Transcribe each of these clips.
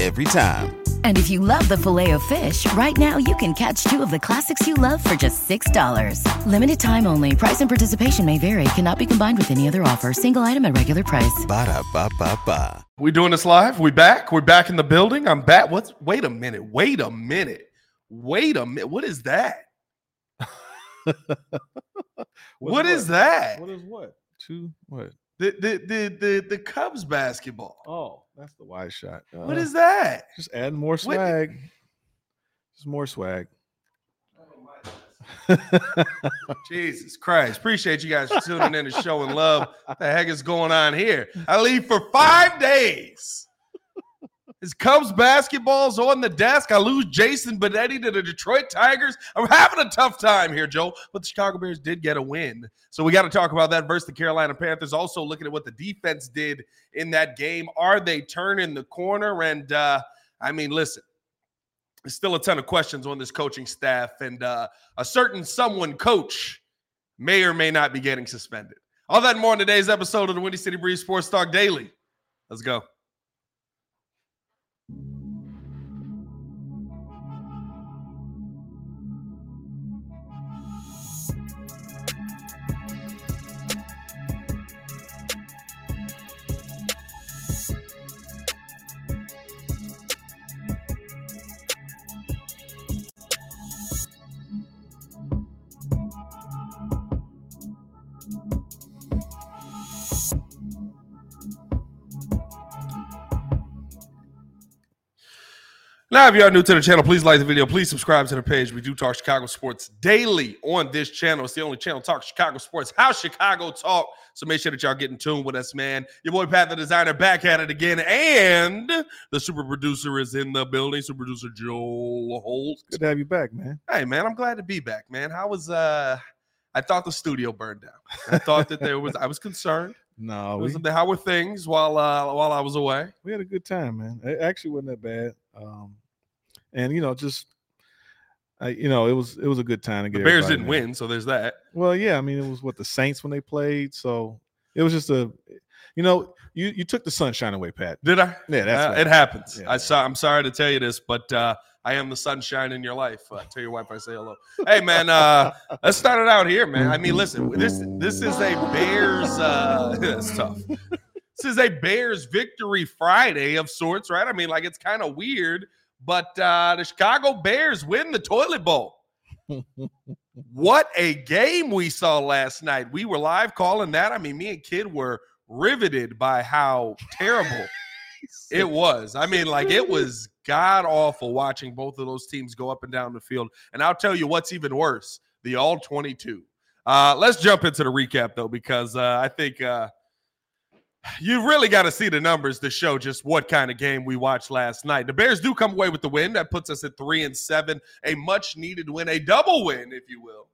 Every time. And if you love the filet of fish, right now you can catch two of the classics you love for just $6. Limited time only. Price and participation may vary. Cannot be combined with any other offer. Single item at regular price. Ba da ba ba ba. We doing this live? We back? We're back in the building. I'm back. What's wait a minute. Wait a minute. Wait a minute. What is that? what is that? What is what? Two what? The the the the, the Cubs basketball. Oh, that's the wide shot. What Uh, is that? Just add more What- swag. Just more swag. Jesus Christ. Appreciate you guys for tuning in and showing love. What the heck is going on here? I leave for five days. His Cubs basketball's on the desk. I lose Jason Benetti to the Detroit Tigers. I'm having a tough time here, Joe. But the Chicago Bears did get a win. So we got to talk about that versus the Carolina Panthers. Also looking at what the defense did in that game. Are they turning the corner? And uh, I mean, listen, there's still a ton of questions on this coaching staff. And uh, a certain someone coach may or may not be getting suspended. All that and more in today's episode of the Windy City Breeze Sports Talk Daily. Let's go. Thank you. Now, if you are new to the channel, please like the video. Please subscribe to the page. We do talk Chicago sports daily on this channel. It's the only channel talk Chicago sports, how Chicago talk. So make sure that y'all get in tune with us, man. Your boy Pat the Designer back at it again. And the super producer is in the building. Super producer Joel Holt. Good to have you back, man. Hey man, I'm glad to be back, man. How was uh I thought the studio burned down. I thought that there was I was concerned. No, Was we, how were things while uh while I was away? we had a good time, man. It actually wasn't that bad. Um, and you know, just I, you know, it was it was a good time to get. The Bears didn't there. win, so there's that. Well, yeah, I mean, it was what the Saints when they played, so it was just a, you know, you you took the sunshine away, Pat. Did I? Yeah, that's Uh, it happens. Yeah. I saw. I'm sorry to tell you this, but uh, I am the sunshine in your life. Uh, tell your wife I say hello. Hey, man. Uh, let's start it out here, man. I mean, listen. This this is a Bears. Uh, tough. This is a Bears victory Friday of sorts, right? I mean, like it's kind of weird, but uh, the Chicago Bears win the toilet bowl. What a game we saw last night. We were live calling that. I mean, me and Kid were riveted by how terrible it was. I mean, like it was god awful watching both of those teams go up and down the field. And I'll tell you what's even worse the all 22. Uh, let's jump into the recap though, because uh, I think uh, you really got to see the numbers to show just what kind of game we watched last night. The Bears do come away with the win. That puts us at three and seven, a much needed win, a double win, if you will,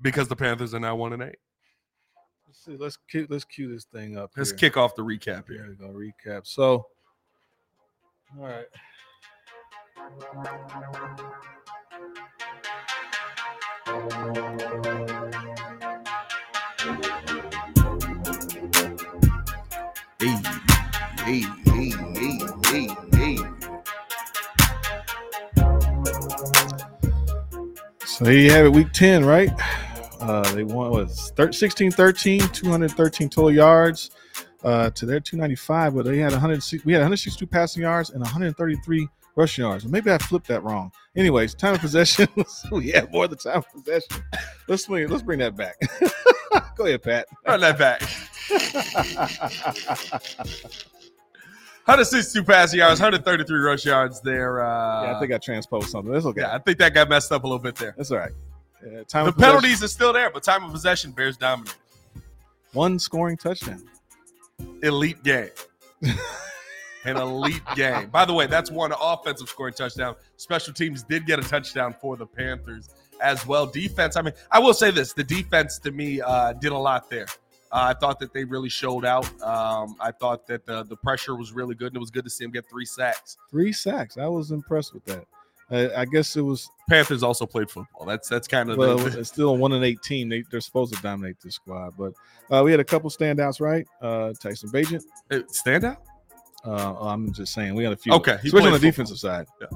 because the Panthers are now one and eight. Let's see. Let's cue, let's cue this thing up. Let's here. kick off the recap Here we go. Recap. So, all right. Hey, hey, hey, hey. hey, hey. So there you have it, week 10, right? Uh, they won was 16 13, 213 total yards uh, to their 295, but they had 100. We had 162 passing yards and 133 rushing yards. Maybe I flipped that wrong. Anyways, time of possession. we had more than time of possession. Let's bring, let's bring that back. Go ahead, Pat. Run that back. 162 passing yards, 133 rush yards there. Uh, yeah, I think I transposed something. That's okay. Yeah, I think that got messed up a little bit there. That's all right. Yeah, time the penalties are still there, but time of possession, Bears dominate. One scoring touchdown. Elite game. An elite game. By the way, that's one offensive scoring touchdown. Special teams did get a touchdown for the Panthers as well. Defense, I mean, I will say this: the defense to me uh, did a lot there. Uh, I thought that they really showed out. Um, I thought that the the pressure was really good, and it was good to see them get three sacks. Three sacks. I was impressed with that. I guess it was Panthers also played football. That's that's kind of well, the, it's still one and eighteen. They they're supposed to dominate this squad, but uh, we had a couple standouts, right? Uh, Tyson Bagent, standout. Uh, I'm just saying we had a few. Okay, especially on the football. defensive side. Yeah.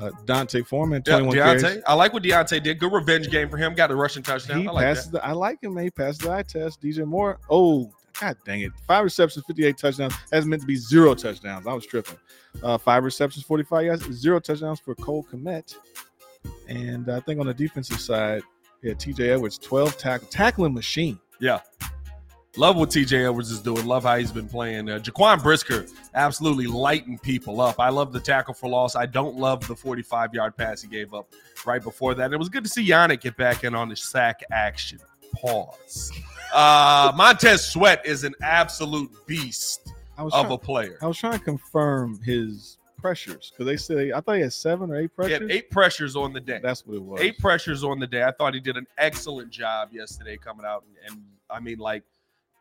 Uh, D'Onta Foreman, 21 yeah, D'Onta. Carries. I like what D'Onta did. Good revenge game for him. Got the rushing touchdown. He I like passes the, I like him. Man. He passed the eye test. DJ Moore. Oh, God dang it. Five receptions, 58 touchdowns. That's meant to be zero touchdowns. I was tripping. Uh, five receptions, 45 yards, zero touchdowns for Cole Kmet. And I think on the defensive side, yeah, TJ Edwards, 12 tackle, tackling machine. Yeah. Love what TJ Edwards is doing. Love how he's been playing. Uh, Jaquan Brisker absolutely lighting people up. I love the tackle for loss. I don't love the 45 yard pass he gave up right before that. It was good to see Yannick get back in on the sack action. Pause. Uh, Montez Sweat is an absolute beast of trying, a player. I was trying to confirm his pressures because they said I thought he had seven or eight pressures. He had eight pressures on the day. That's what it was. Eight pressures on the day. I thought he did an excellent job yesterday coming out, and, and I mean, like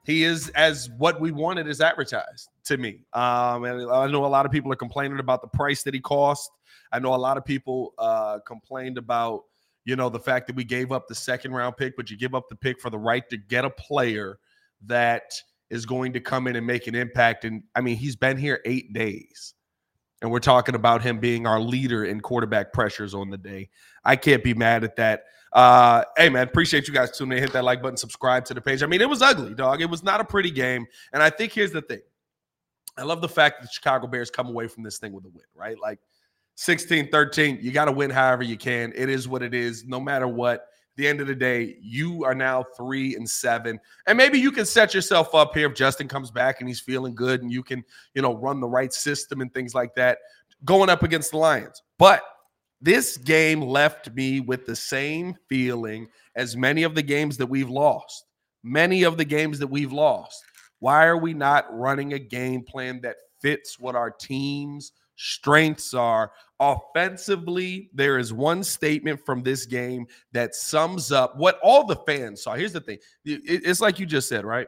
he is as what we wanted is advertised to me. Um, and I know a lot of people are complaining about the price that he cost. I know a lot of people uh, complained about, you know, the fact that we gave up the second round pick, but you give up the pick for the right to get a player that is going to come in and make an impact. And I mean, he's been here eight days. And we're talking about him being our leader in quarterback pressures on the day. I can't be mad at that. Uh, hey man, appreciate you guys tuning in. Hit that like button, subscribe to the page. I mean, it was ugly, dog. It was not a pretty game. And I think here's the thing. I love the fact that the Chicago Bears come away from this thing with a win, right? Like 16 13, you got to win however you can. It is what it is, no matter what. At the end of the day, you are now three and seven. And maybe you can set yourself up here if Justin comes back and he's feeling good and you can, you know, run the right system and things like that going up against the Lions. But this game left me with the same feeling as many of the games that we've lost. Many of the games that we've lost. Why are we not running a game plan that fits what our team's strengths are? Offensively, there is one statement from this game that sums up what all the fans saw. Here's the thing it's like you just said, right?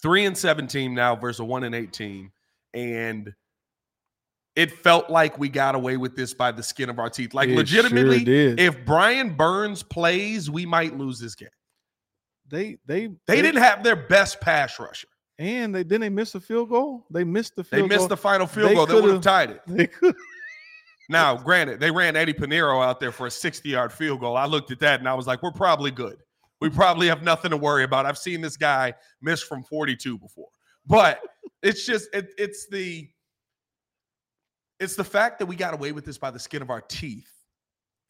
Three and 17 now versus one and 18. And it felt like we got away with this by the skin of our teeth. Like It legitimately, sure if Brian Burns plays, we might lose this game. They they They didn't have their best pass rusher. and they didn't they miss a field goal. They missed the They field missed goal. the final field They goal that would have tied it. They could. Now, granted, they ran Eddy Piñeiro out there for a 60-yard field goal. I looked at that and I was like, we're probably good. We probably have nothing to worry about. I've seen this guy miss from 42 before. But it's just it, it's the it's the fact that we got away with this by the skin of our teeth.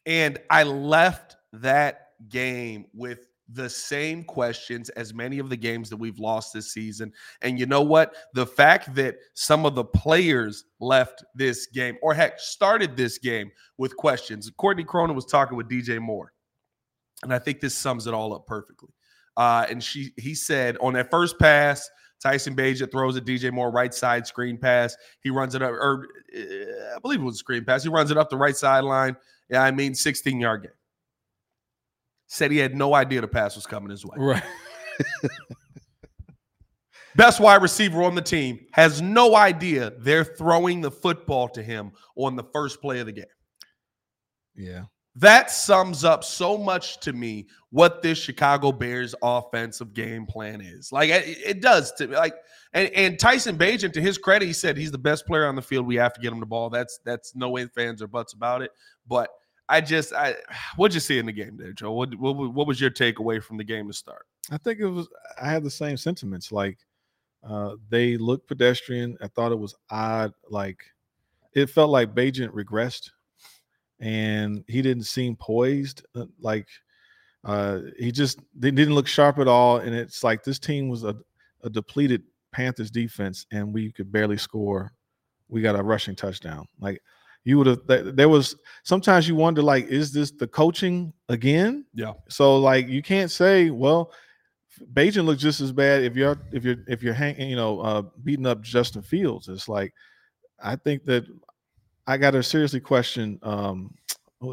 And I left that game with the same questions as many of the games that we've lost this season. And you know what? The fact that some of the players left this game, or heck, started this game with questions. Courtney Cronin was talking with DJ Moore, and I think this sums it all up perfectly. Uh, and she he said on that first pass, Tyson Bagent throws a DJ Moore right side screen pass. He runs it up, or uh, I believe it was a screen pass. He runs it up the right sideline. Yeah, I mean, 16 yard game. Said he had no idea the pass was coming his way. Right. Best wide receiver on the team has no idea they're throwing the football to him on the first play of the game. Yeah. That sums up so much to me what this Chicago Bears offensive game plan is. Like it, it does to me. like and, and Tyson Bagent, to his credit, he said he's the best player on the field. We have to get him the ball. That's that's no way fans or buts about it. But I just I what'd you see in the game there, Joe? What what, what was your takeaway from the game to start? I think it was I had the same sentiments. Like uh they looked pedestrian. I thought it was odd. Like it felt like Bagent regressed and he didn't seem poised. uh, Like uh he just didn't look sharp at all. And it's like this team was a, a depleted Panthers defense, and we could barely score. We got a rushing touchdown. Like you would have there was sometimes you wonder like is this the coaching again? Yeah. So like you can't say, well, Bagent looks just as bad if you're if you're if you're hanging, you know, uh beating up Justin Fields. It's like I think that I gotta seriously question um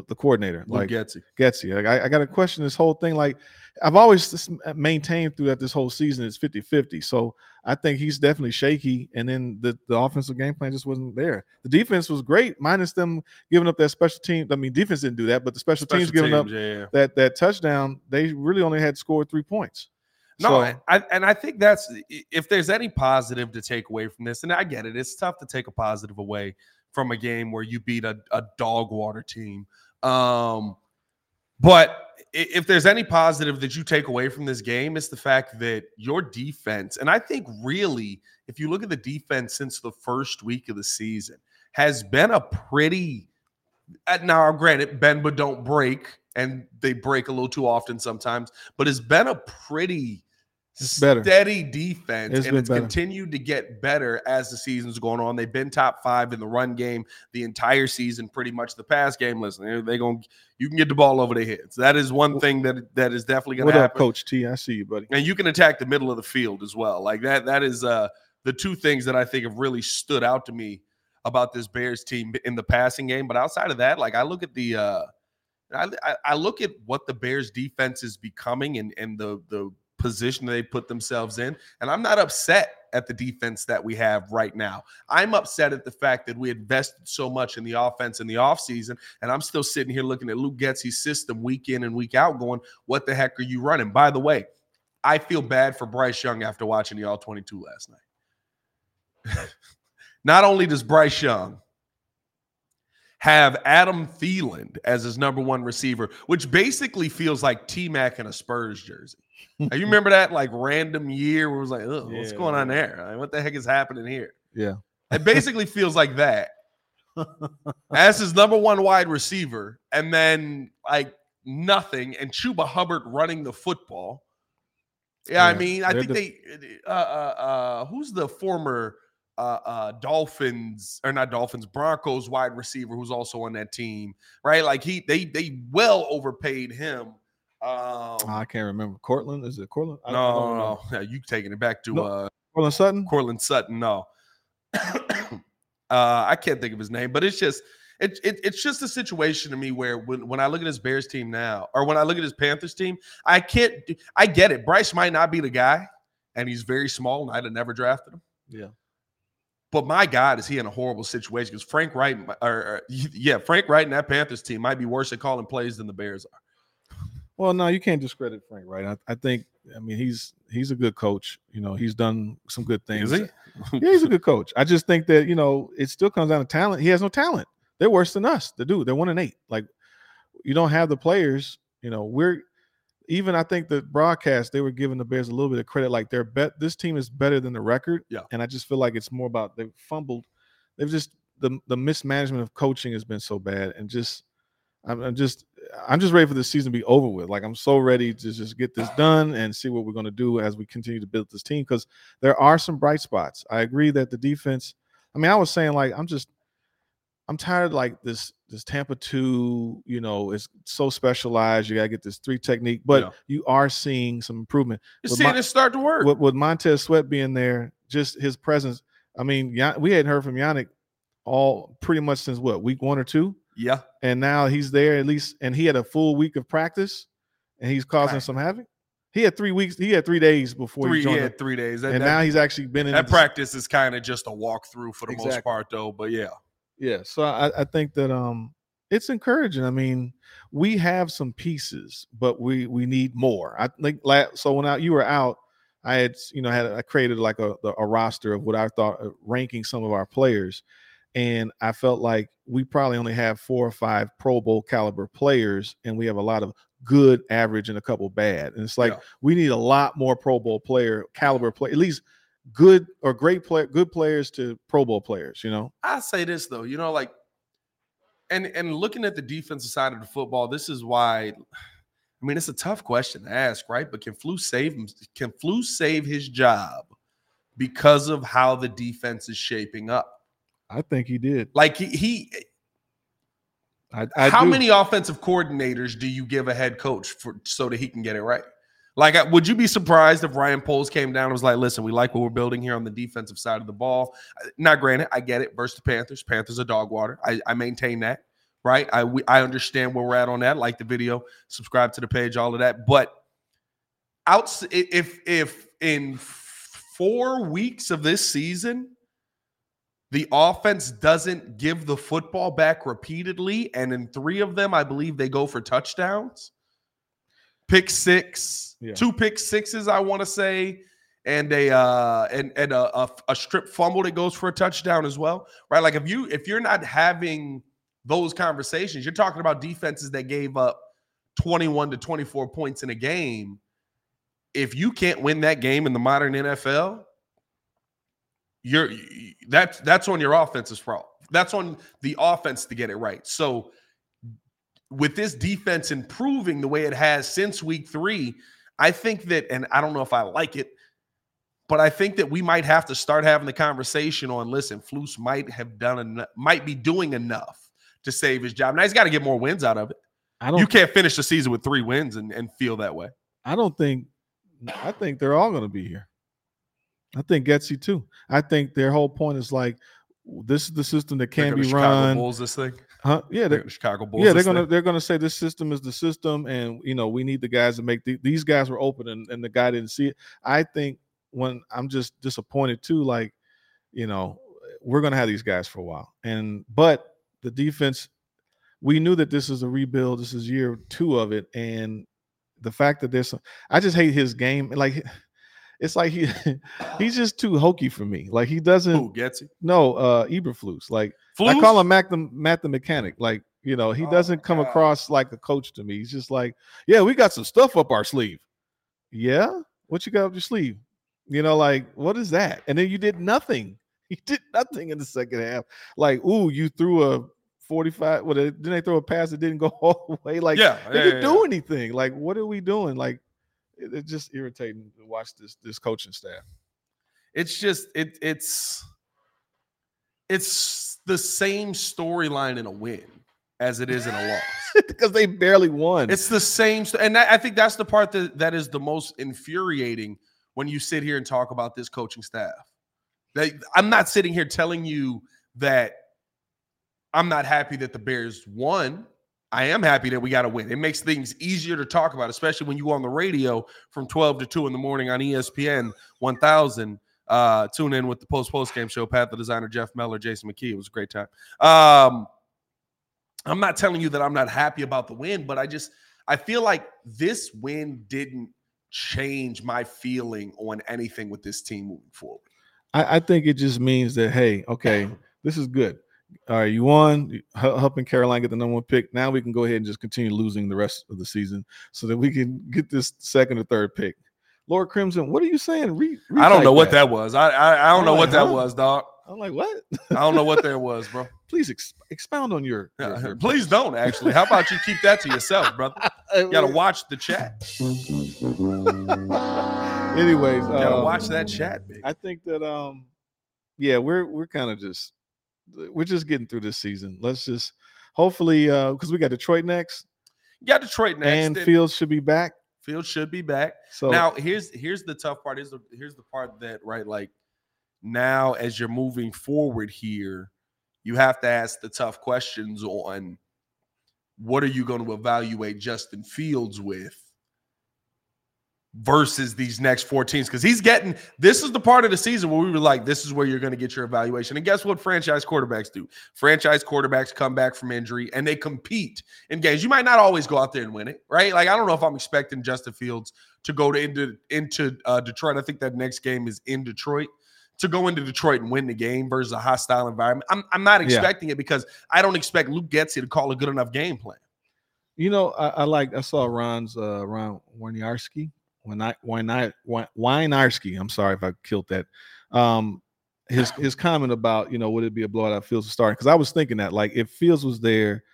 the coordinator, Luke like Getsy. Getsy. Like I, I got to question this whole thing. Like I've always s- maintained throughout this whole season it's 50-50. So I think he's definitely shaky. And then the, the offensive game plan just wasn't there. The defense was great, minus them giving up that special team. I mean, defense didn't do that, but the special, teams giving up teams, yeah, yeah. that that touchdown, they really only had scored three points. No, So- I- and I think that's if there's any positive to take away from this, and I get it, it's tough to take a positive away from a game where you beat a, a dog water team. Um, but if there's any positive that you take away from this game, it's the fact that your defense, and I think really, if you look at the defense since the first week of the season, has been a pretty uh, now granted bend but don't break and they break a little too often sometimes but it's been a pretty It's better. steady defense It's and it's better. continued to get better as the season's going on they've been top five in the run game the entire season pretty much the pass game listen they're, they going you can get the ball over their heads that is one thing that that is definitely going What to up, happen Coach T? I see you, buddy. and you can attack the middle of the field as well. Like that, that is uh the two things that I think have really stood out to me about this Bears team in the passing game. But outside of that, like I look at the uh I- I look at what the Bears defense is becoming and and the the position they put themselves in, and I'm not upset at the defense that we have right now. I'm upset at the fact that we invested so much in the offense in the offseason, and I'm still sitting here looking at Luke Getsy's system week in and week out, going, what the heck are you running? By the way, I feel bad for Bryce Young after watching the All 22 last night. Not only does Bryce Young have Adam Thielen as his number one receiver, which basically feels like T Mac in a Spurs jersey. You remember that like random year where it was like, Ugh, what's going on there? Like, what the heck is happening here? Yeah. It basically feels like that as his number one wide receiver, and then like nothing, and Chuba Hubbard running the football. Yeah, I mean, I think they. Uh, uh, uh, who's the former uh, uh, Dolphins or not Dolphins Broncos wide receiver who's also on that team? Right, like he they they well overpaid him. Um, I can't remember. Courtland is it Courtland? I- no, no, no, you taking it back to No. uh, Courtland Sutton. Courtland Sutton. No, uh, I can't think of his name, but it's just it, it, it's just a situation to me where when, when I look at his Bears team now, or when I look at his Panthers team, I can't. I get it. Bryce might not be the guy, and he's very small, and I'd have never drafted him. Yeah. But my God, is he in a horrible situation? Because Frank Reich, or, or yeah, Frank Reich and that Panthers team might be worse at calling plays than the Bears are. Well, no, you can't discredit Frank, right? I, I think, I mean, he's he's a good coach. You know, he's done some good things. Is he? Yeah, he's a good coach. I just think that you know it still comes down to talent. He has no talent. They're worse than us. The dude, they're one and eight. Like you don't have the players. You know, we're even. I think the broadcast they were giving the Bears a little bit of credit. Like they're bet. This team is better than the record. Yeah. and I just feel like it's more about they've fumbled. They've just the the mismanagement of coaching has been so bad, and just I'm, I'm just I'm just ready for this season to be over with. Like I'm so ready to just get this done and see what we're going to do as we continue to build this team because there are some bright spots. I agree that the defense. I mean, I was saying like I'm just I'm tired of like this this Tampa two. You know, it's so specialized. You got to get this three technique, but Yeah. you are seeing some improvement You're With seeing my- it start to work. with, with Montez Sweat being there. Just his presence. I mean, we hadn't heard from Yannick all pretty much since what week one or two yeah, and now he's there at least, and he had a full week of practice, and he's causing Right. some havoc. He had three weeks. He had three days before three he joined, yeah, the- three days. That, and that- now he's actually been in that the- practice is kind of just a walkthrough for the most part, though. But yeah, Yeah, so I, I think that um, it's encouraging. I mean, we have some pieces, but we we need more. I think Last, so when I, you were out, I had you know had I created like a a roster of what I thought uh, ranking some of our players, and I felt like we probably only have four or five Pro Bowl caliber players, and we have a lot of good, average, and a couple bad. And it's like yeah. we need a lot more Pro Bowl player caliber play, at least good or great good players to Pro Bowl players. You know, I say this though, you know, like and and looking at the defensive side of the football, this is why. I mean, it's a tough question to ask, right? But can Flu save him? Can Flu save his job because of how the defense is shaping up? I think he did. Like he, he I, I how do. many offensive coordinators do you give a head coach for so that he can get it right? Like, uh, would you be surprised if Ryan Poles came down and was like, "Listen, we like what we're building here on the defensive side of the ball." Not granted, I get it. Versus the Panthers, Panthers are dog water. I, I maintain that, right? I we, I understand where we're at on that. Like the video, subscribe to the page, all of that. But out if if in four weeks of this season, the offense doesn't give the football back repeatedly, and in three of them, I believe they go for touchdowns pick six, yeah. two pick sixes, I want to say, and a uh and and a, a, a strip fumble that goes for a touchdown as well, right? Like if you if you're not having those conversations, you're talking about defenses that gave up 21 to 24 points in a game. If you can't win that game in the modern NFL, you're that's that's on your offense's fault. That's on the offense to get it right. So with this defense improving the way it has since week three, I think that, and I don't know if I like it, but I think that we might have to start having the conversation on listen, Flus might have done enough, might be doing enough to save his job. Now he's got to get more wins out of it. I don't you can't finish the season with three wins and, and feel that way. I don't think I think they're all gonna be here. I think Getsy too. I think their whole point is like this is the system that can be run. Bulls this thing. Huh? Yeah, the Chicago Bulls. Yeah, they're gonna thing. they're gonna say this system is the system, and you know we need the guys to make the, these guys were open, and, and the guy didn't see it. I think when I'm just disappointed too, like you know we're gonna have these guys for a while, and but the defense, we knew that this is a rebuild. This is year two of it, and the fact that there's some, I just hate his game. Like it's like he he's just too hokey for me. Like he doesn't Who gets it? No, uh Eberflus. Like Flus? I call him Matt the Matt the mechanic. Like, you know, he oh, doesn't come God. across like a coach to me. He's just like, yeah, we got some stuff up our sleeve. Yeah, what you got up your sleeve? You know, like what is that? And then you did nothing. You did nothing in the second half. Like, ooh, you threw a 45. Well, didn't they throw a pass that didn't go all the way? Like, yeah, they yeah, didn't yeah, do anything. Like, what are we doing? Like, it, it's just irritating to watch this this coaching staff. It's just it it's it's the same storyline in a win as it is in a loss because they barely won. It's the same, st- and that, I think that's the part that that is the most infuriating when you sit here and talk about this coaching staff. They, I'm not sitting here telling you that I'm not happy that the Bears won. I am happy that we got to win. It makes things easier to talk about, especially when you on the radio from 12 to 2 in the morning on ESPN 1000. Uh, tune in with the post post game show. Pat the designer, Jeff Meller, Jason McKee. It was a great time. Um, I'm not telling you that I'm not happy about the win, but I just I feel like this win didn't change my feeling on anything with this team moving forward. I, I think it just means that hey, okay, this is good all right, you won, helping Carolina get the number one pick. Now we can go ahead and just continue losing the rest of the season so that we can get this second or third pick. Lord Crimson, what are you saying? Re- I don't know that. what that was. I I, I don't I'm know like, what that huh? was, dog. I'm like, what? I don't know what that was, bro. Please ex- expound on your. your, your Please don't. Actually, how about you keep that to yourself, brother? You gotta watch the chat. Anyways, you gotta um, watch that chat. Big. I think that um, yeah, we're we're kind of just we're just getting through this season. Let's just hopefully uh because we got Detroit next. Got Detroit next, and, and Fields should be back. Fields should be back. So now here's here's the tough part. Here's the here's the part that right like now as you're moving forward here, you have to ask the tough questions on what are you going to evaluate Justin Fields with versus these next four teams because he's getting this is the part of the season where we were like, this is where you're going to get your evaluation. And guess what franchise quarterbacks do? Franchise quarterbacks come back from injury and they compete in games. You might not always go out there and win it, right? Like, I don't know if I'm expecting Justin Fields to go to into, into uh, Detroit. I think that next game is in Detroit. To go into Detroit and win the game versus a hostile environment. I'm, I'm not expecting yeah. it because I don't expect Luke Getsy to call a good enough game plan. You know, I, I like I saw Ron's uh Ron Warniarski when I when I Wynarski, I'm sorry if I killed that. Um, his his comment about you know would it be a blowout if Fields was starting? Because I was thinking that like if Fields was there,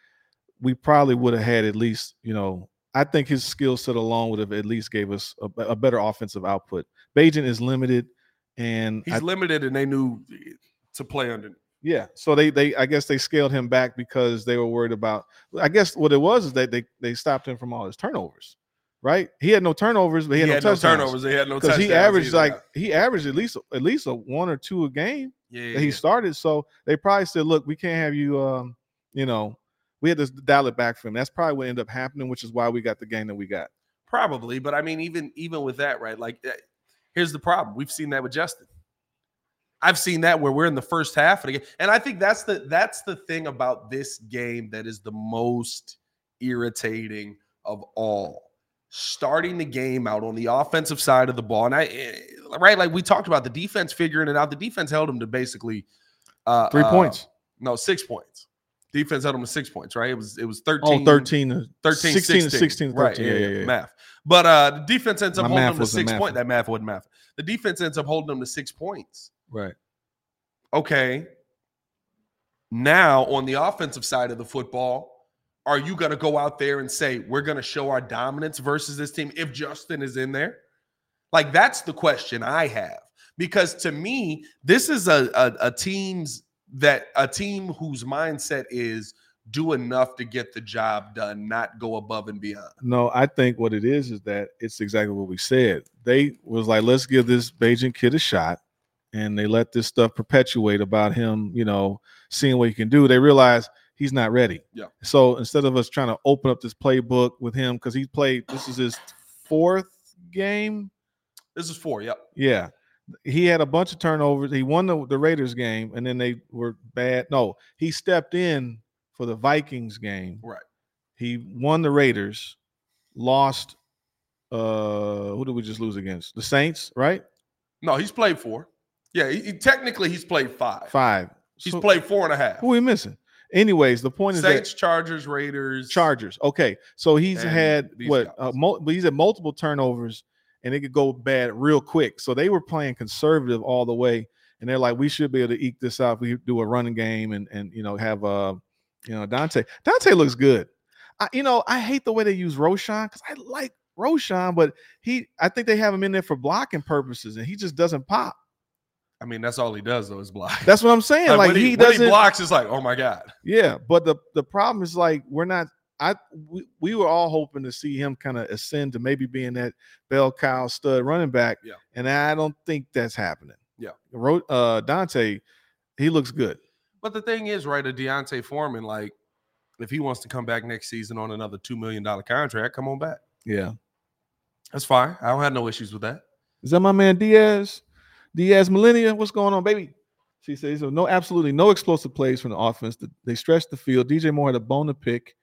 we probably would have had at least you know I think his skill set alone would have at least gave us a, a better offensive output. Bagent is limited, and he's I, limited, and they knew to play under. Yeah, so they they I guess they scaled him back because they were worried about. I guess what it was is that they they stopped him from all his turnovers right? He had no turnovers, but he, he had, no, had no turnovers. He had no because he averaged either. like he averaged at least at least a one or two a game yeah, that he started. So they probably said, "Look, we can't have you." Um, you know, we had to dial it back for him. That's probably what ended up happening, which is why we got the game that we got. Probably, but I mean, even even with that, right? Like, eh, here's the problem: we've seen that with Justin. I've seen that where we're in the first half of the game, and I think that's the that's the thing about this game that is the most irritating of all starting the game out on the offensive side of the ball. And I, eh, right, like we talked about the defense figuring it out. The defense held them to basically uh, three uh, points. No, six points. Defense held them to six points, right? It was it was 13, oh, 13, 13 16, 16, 16 13, right? Yeah, yeah, yeah, math. But uh the defense ends up My holding them to six points. That math wasn't math. The defense ends up holding them to six points. Right. Okay. Now on the offensive side of the football, are you going to go out there and say we're going to show our dominance versus this team if Justin is in there? Like that's the question I have because to me, this is a, a, a team's that a team whose mindset is do enough to get the job done, not go above and beyond. No, I think what it is is that it's exactly what we said. They was like, let's give this Bagent kid a shot, and they let this stuff perpetuate about him, you know, seeing what he can do. They realize he's not ready. Yeah. So instead of us trying to open up this playbook with him, because he played, this is his fourth game. This is four. Yep. Yeah. He had a bunch of turnovers. He won the, the Raiders game, and then they were bad. No, he stepped in for the Vikings game. Right. He won the Raiders, lost. Uh, who did we just lose against? The Saints, right? No, he's played four. Yeah, he, he, technically he's played five. Five. He's so, played four and a half. Who are we missing? Anyways, the point Saints, is Saints, Chargers, Raiders, Chargers. Okay, so he's had what? Uh, mo- he's had multiple turnovers, and it could go bad real quick. So they were playing conservative all the way, and they're like, we should be able to eke this out. If we do a running game and and you know have uh you know Dante. Dante looks good. I, you know I hate the way they use Roschon because I like Roschon, but he I think they have him in there for blocking purposes, and he just doesn't pop. I mean, that's all he does though is block. That's what I'm saying. Like, like he, he doesn't when he blocks. It's like, oh my god. Yeah, but the the problem is like we're not. I we, we were all hoping to see him kind of ascend to maybe being that bell cow stud running back. Yeah, and I don't think that's happening. Yeah, uh, Dante, he looks good. But the thing is, right, a D'Onta Foreman, like if he wants to come back next season on another two million dollar contract, come on back. Yeah, that's fine. I don't have no issues with that. Is that my man Diaz? Diaz Millennia, what's going on, baby? She says, so no, absolutely no explosive plays from the offense. They stretched the field. DJ Moore had a bone to pick.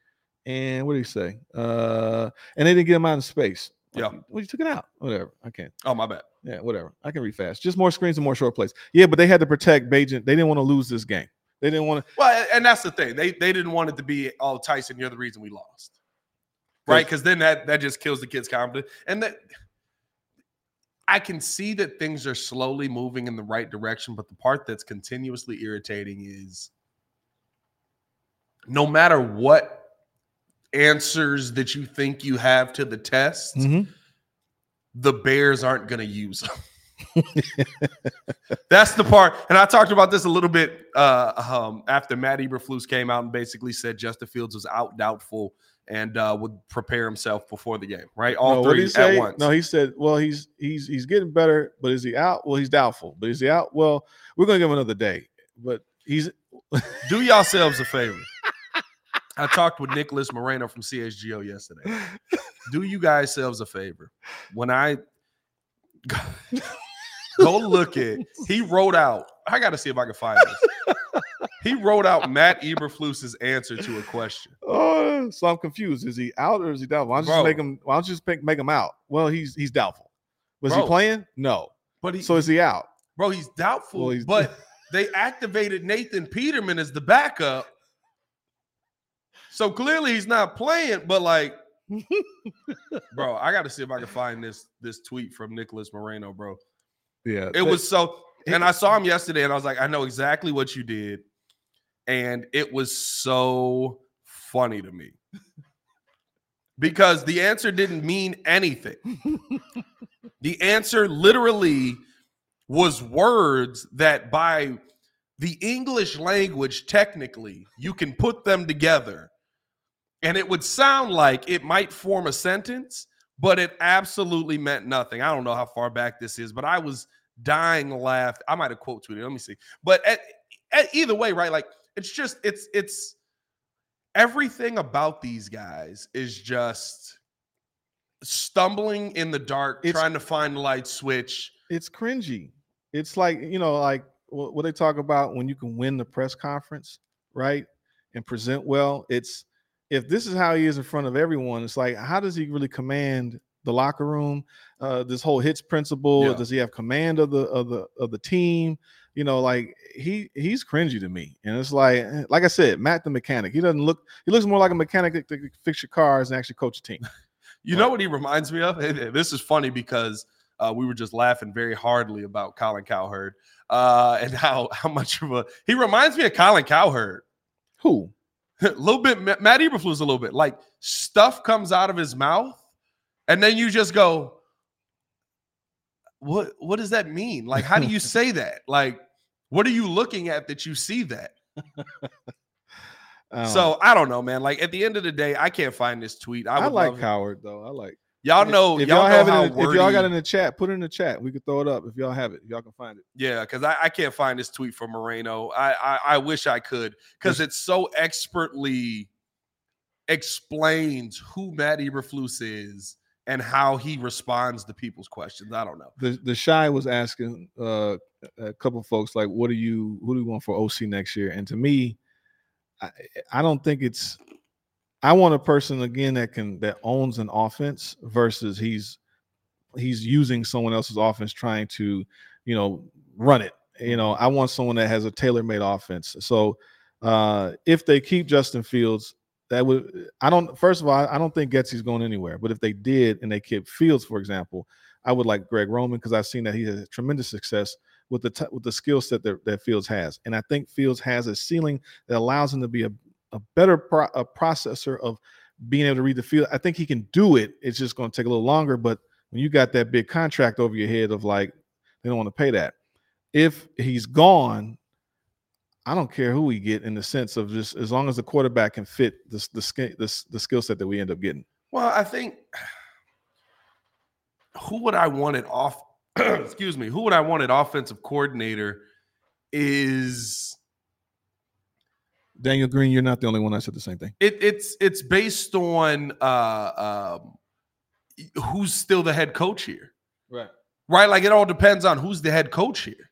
And what did he say? Uh, and they didn't get him out of space. Yeah. Well, you took it out. Whatever. I can't. Oh, my bad. Yeah, whatever. I can read fast. Just more screens and more short plays. Yeah, but they had to protect Bagent. They didn't want to lose this game. They didn't want to. Well, and that's the thing. They they didn't want it to be all oh, Tyson. You're the reason we lost, right? Because then that that just kills the kid's confidence. And that I can see that things are slowly moving in the right direction, but the part that's continuously irritating is no matter what answers that you think you have to the test, mm-hmm. the Bears aren't going to use them. That's the part, and I talked about this a little bit uh, um, after Matt Eberflus came out and basically said Justin Fields was out doubtful and uh, would prepare himself before the game, right? All no, three at once. No, he said, "Well, he's he's he's getting better, but is he out? Well, he's doubtful, but is he out? Well, we're gonna give him another day, but he's." Do yourselves a favor. I talked with Nicholas Moreno from CHGO yesterday. do you guys selves a favor when I go look at he wrote out. I got to see if I can find this. He wrote out Matt Eberflus's answer to a question. Oh, so I'm confused. Is he out or is he doubtful? Why don't you just make him? Why don't you just make, make him out? Well, he's he's doubtful. Was he playing? No. But he, So is he out? bro, he's doubtful. Well, he's- but they activated Nathan Peterman as the backup. So clearly he's not playing, but like, bro, I got to see if I can find this this tweet from Nicholas Moreno, bro. Yeah. It was so, and I saw him yesterday, and I was like, I know exactly what you did, and it was so funny to me because the answer didn't mean anything. the answer literally was words that, by the English language, technically, you can put them together, and it would sound like it might form a sentence. But it absolutely meant nothing. I don't know how far back this is, but I was dying to laugh. I might have quote tweeted. Let me see. But at, at either way, right? Like it's just it's it's everything about these guys is just stumbling in the dark, It's- trying to find the light switch. it's cringy. It's like you know, like what, they talk about when you can win the press conference, right, and present well. It's if this is how he is in front of everyone. It's like how does he really command the locker room? Uh, this whole hits principle. Yeah. Does he have command of the of the of the team? You know, like he he's cringy to me, and it's like eh, like I said, Matt the mechanic. He doesn't look. He looks more like a mechanic that can fix your cars and actually coach a team. You know what he reminds me of? This is funny because uh, we were just laughing very hardly about Colin Cowherd uh, and how how much of a he reminds me of Colin Cowherd. Who? a little bit Matt Eberflus a little bit like stuff comes out of his mouth and then you just go what what does that mean like how do you say that like what are you looking at that you see that Um, so i don't know man like at the end of the day i can't find this tweet i, I, would like Howard though. I like. y'all know if y'all, y'all, know have it, in, the- if y'all got in the chat, put it in the chat. We could throw it up if y'all have it. If y'all can find it. Yeah, because I, I can't find this tweet from Moreno. I I, I wish I could because it's so expertly explains who Matt Eberflus is and how he responds to people's questions. I don't know. The the shy was asking uh, a couple folks like, "What do you who do you want for OC next year?" And to me, I, I don't think it's. I want a person again that can that owns an offense versus he's he's using someone else's offense trying to, you know, run it. You know, I want someone that has a tailor-made offense. So uh if they keep Justin Fields, that would I don't first of all, I don't think Getsy's going anywhere. But if they did and they kept Fields, for example, I would like Greg Roman because I've seen that he has tremendous success with the t- with the skill set that, that Fields has, and I think Fields has a ceiling that allows him to be a, a better pro- a processor of being able to read the field. I think he can do it. It's just going to take a little longer. But when you got that big contract over your head of like they don't want to pay that, if he's gone, I don't care who we get in the sense of just as long as the quarterback can fit the the sk- the, the skill set that we end up getting. Well, I think who would I want it off? excuse me. Who would I want it offensive coordinator is Daniel Green, you're not the only one I said the same thing. it, it's it's based on uh um who's still the head coach here. Right. right? Like it all depends on who's the head coach here.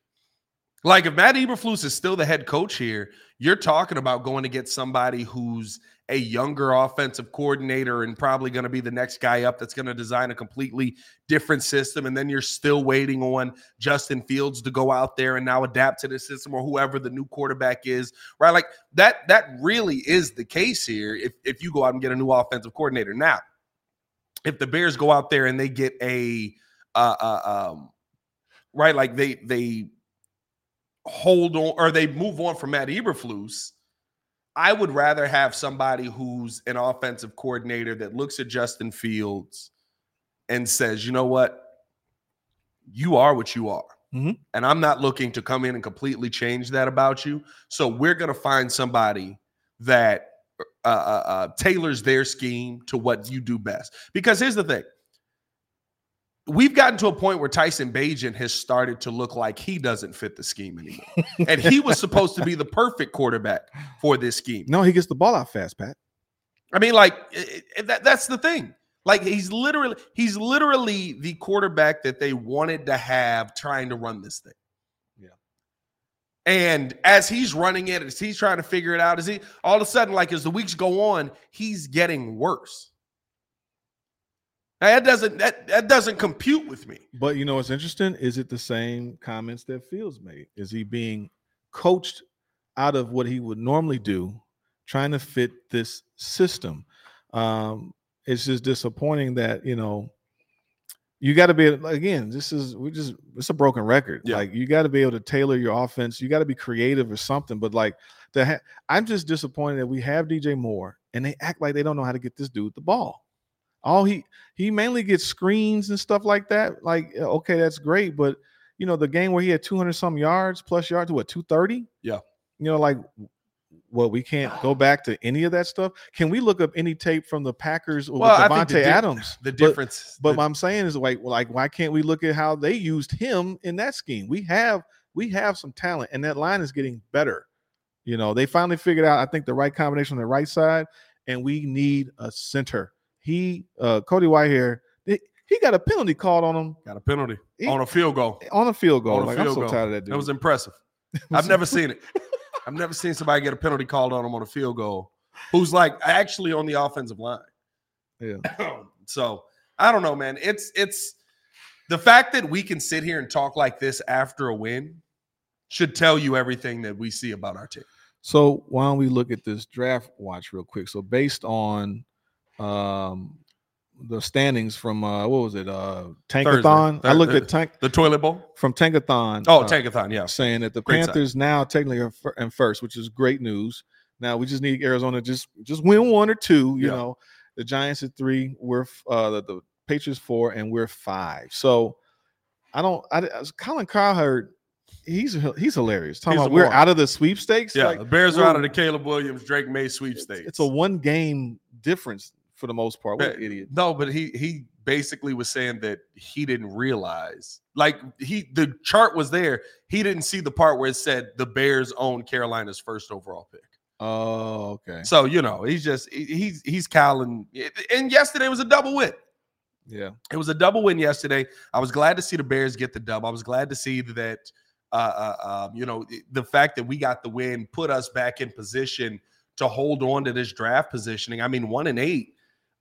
Like if Matt Eberflus is still the head coach here, you're talking about going to get somebody who's a younger offensive coordinator and probably going to be the next guy up that's going to design a completely different system. And then you're still waiting on Justin Fields to go out there and now adapt to the system or whoever the new quarterback is, right? Like that, that really is the case here. If, if you go out and get a new offensive coordinator now, if the Bears go out there and they get a, uh, uh, um, right, like they, they, hold on or they move on from Matt Eberflus, I would rather have somebody who's an offensive coordinator that looks at Justin Fields and says, you know what? You are what you are. Mhm. And I'm not looking to come in and completely change that about you. So we're going to find somebody that uh, uh, uh, tailors their scheme to what you do best. Because here's the thing we've gotten to a point where Tyson Bagent has started to look like he doesn't fit the scheme anymore. and he was supposed to be the perfect quarterback for this scheme. No, he gets the ball out fast, Pat. I mean, like it- it- that, that's the thing. Like he's literally he's literally the quarterback that they wanted to have trying to run this thing. Yeah. And as he's running it, as he's trying to figure it out, is he all of a sudden, like as the weeks go on, he's getting worse. Now, that doesn't that that doesn't compute with me. But you know what's interesting? Is it the same comments that Fields made? Is he being coached out of what he would normally do, trying to fit this system? Um, it's just disappointing that you know you got to be again. This is we just it's a broken record. Yeah. Like you got to be able to tailor your offense. You got to be creative or something. But like the ha- I'm just disappointed that we have DJ Moore and they act like they don't know how to get this dude the ball. All he he mainly gets screens and stuff like that. Like okay, that's great, but you know the game where he had 200 some yards plus yards to what 230. Yeah. You know like well, we can't go back to any of that stuff. Can we look up any tape from the Packers or Well, think the Davante di- Adams? The But- difference, But the- what I'm saying is like, like, why can't we look at how they used him in that scheme? We have we have some talent, and that line is getting better. You know, they finally figured out, I think, the right combination on the right side, and we need a center. He, uh, Cody Whitehair, he, he got a penalty called on him got a penalty He- on a field goal. on a field goal. A Like, I'm so goal. tired of that dude. That was impressive. I've never seen it. I've never seen somebody get a penalty called on them on a field goal who's like actually on the offensive line. yeah. so I don't know, man. It's it's the fact that we can sit here and talk like this after a win should tell you everything that we see about our team. So why don't we look at this draft watch real quick? So based on um the standings from uh what was it uh Tankathon? I Thur- looked uh, at Tank The toilet bowl? from Tankathon. Oh, uh, Tankathon, yeah. saying that the Great side. Panthers now technically are in first, which is great news. Now we just need Arizona just just win one or two. You Yeah. know, the Giants at three, we're uh the, the Patriots four, and we're five. So I don't. I, I Colin Cowherd, he's he's hilarious. Talking He's about we're out of the sweepstakes. Yeah, like, the Bears are out of the Caleb Williams, Drake Maye it's, sweepstakes. it's a one game difference for the most part. What But- idiot. No, but he he basically was saying that he didn't realize, like he the chart was there. He didn't see the part where it said the Bears own Carolina's first overall pick. Oh, okay. So you know, he's just he's he's Colin. And yesterday was a double win. Yeah. It was a double win yesterday. I was glad to see the Bears get the dub. I was glad to see that, uh, uh, um, you know, the fact that we got the win put us back in position to hold on to this draft positioning. I mean, one and eight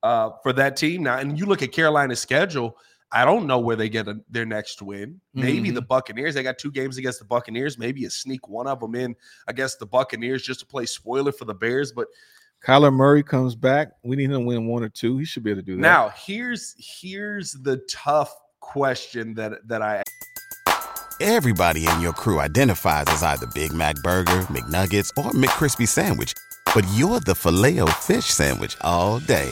uh, for that team now. And you look at Carolina's schedule. I don't know where they get a, their next win. Maybe Mhm. the Buccaneers. They got two games against the Buccaneers. Maybe you sneak one of them in against the Buccaneers just to play spoiler for the Bears. But Kyler Murray comes back. We need him to win one or two. He should be able to do that. Now, here's here's the tough question that that I Everybody in your crew identifies as either Big Mac Burger, McNuggets, or McCrispy Sandwich. But you're the filet O fish Sandwich all day.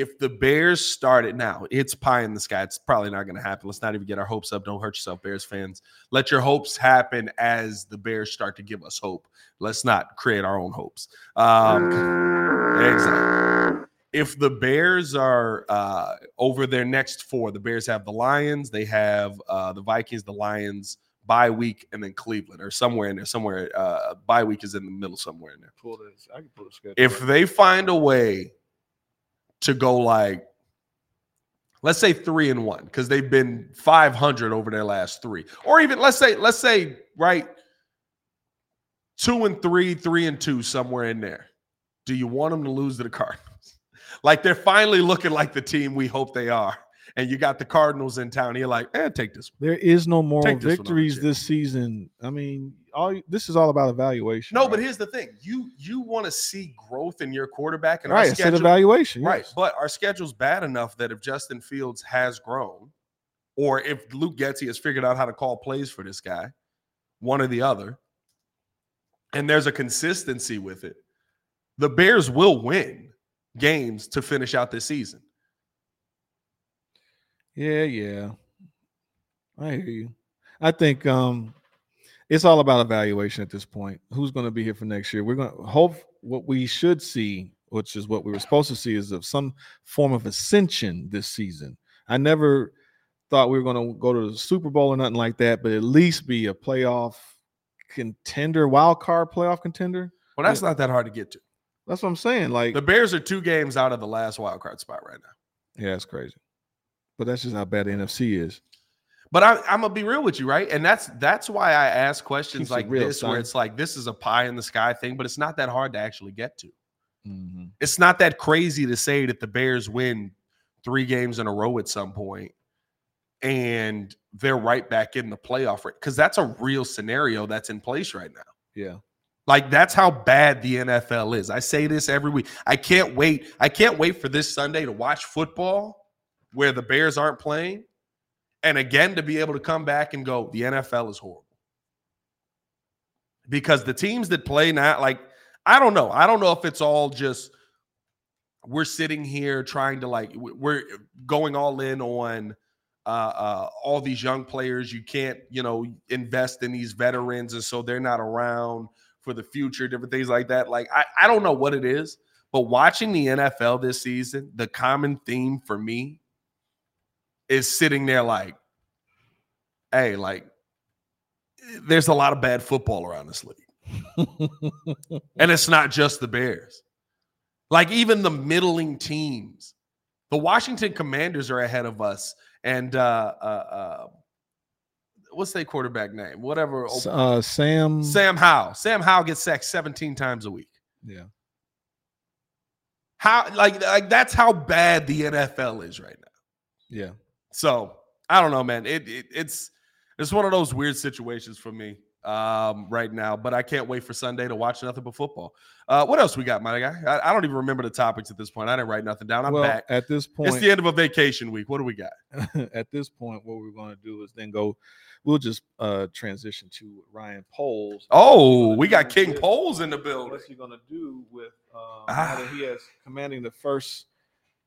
If the Bears started now, it's pie in the sky. It's probably not going to happen. Let's not even get our hopes up. Don't hurt yourself, Bears fans. Let your hopes happen as the Bears start to give us hope. Let's not create our own hopes. Um, exactly. If the Bears are uh, over their next four, the Bears have the Lions, they have uh, the Vikings, the Lions, bye week, and then Cleveland, or somewhere in there. Somewhere, uh, bye week is in the middle, somewhere in there Pull this. I can pull the schedule. if they find a way to go like let's say three and one because they've been 500 over their last three. Or even let's say let's say right two and three three and two somewhere in there. Do you want them to lose to the cardinals? Like they're finally looking like the team we hope they are and you got the cardinals in town you're like eh take this one There is no moral this one on the victories this season. I mean, all this is all about evaluation. no right? but here's the thing you you want to see growth in your quarterback and our right. An schedule- evaluation. Right. yes. But our schedule's bad enough that if Justin Fields has grown, or if Luke Getsy has figured out how to call plays for this guy, one or the other, and there's a consistency with it, the Bears will win games to finish out this season. Yeah, yeah. I hear you. I think um it's all about evaluation at this point. Who's going to be here for next year? We're going to hope what we should see, which is what we were supposed to see, is of some form of ascension this season. I never thought we were going to go to the Super Bowl or nothing like that, but at least be a playoff contender, wild card playoff contender. Well, that's not that hard to get to. That's what I'm saying. Like The Bears are two games out of the last wild card spot right now. Yeah, it's crazy. But that's just how bad the NFC is. But I, I'm gonna be real with you, right? And that's that's why I ask questions Keeps like real, this, where it's like this is a pie in the sky thing, but it's not that hard to actually get to. Mm-hmm. It's not that crazy to say that the Bears win three games in a row at some point, and they're right back in the playoff because that's a real scenario that's in place right now. Yeah. Like that's how bad the NFL is. I say this every week. I can't wait. I can't wait for this Sunday to watch football where the Bears aren't playing. And again to be able to come back and go, the NFL is horrible. Because the teams that play now, like, I don't know. I don't know if it's all just we're sitting here trying to like we're going all in on uh, uh, all these young players. You can't, you know, invest in these veterans, and so they're not around for the future, different things like that. Like, I, I don't know what it is, but watching the NFL this season, the common theme for me is sitting there like, hey, like, there's a lot of bad football around this league. and it's not just the Bears. Like, even the middling teams, the Washington Commanders are ahead of us. And uh, uh, uh, what's their quarterback name? Whatever. Uh, Sam. Sam Howell. Sam Howell gets sacked 17 times a week. Yeah. How like like that's how bad the NFL is right now. Yeah. So I don't know, man. It, it it's it's one of those weird situations for me um, right now. But I can't wait for Sunday to watch nothing but football. Uh, what else we got, my guy? I, I don't even remember the topics at this point. I didn't write nothing down. I'm well, back. at this point, It's the end of a vacation week. What do we got? at this point, what we're going to do is then go. We'll just uh transition to Ryan Poles. Oh, we got King Poles in the building. What's he going to do with um, Ah. now that he has commanding the first?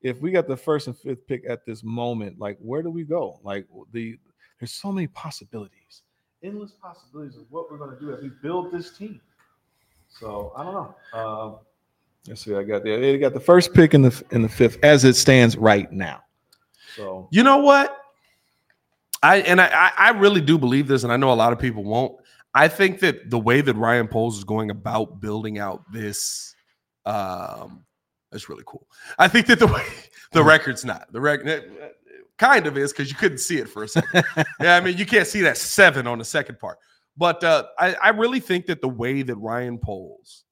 If we got the first and fifth pick at this moment, like where do we go? Like the there's so many possibilities, endless possibilities of what we're going to do as we build this team. So I don't know. Um, let's see. I got the they got the first pick in the in the fifth as it stands right now. So You know what? I and I, I I really do believe this, and I know a lot of people won't. I think that the way that Ryan Poles is going about building out this, um, that's really cool. I think that the way the record's not the record kind of is because you couldn't see it for a second. yeah, I mean you can't see that seven on the second part, but uh, I I really think that the way that Ryan Poles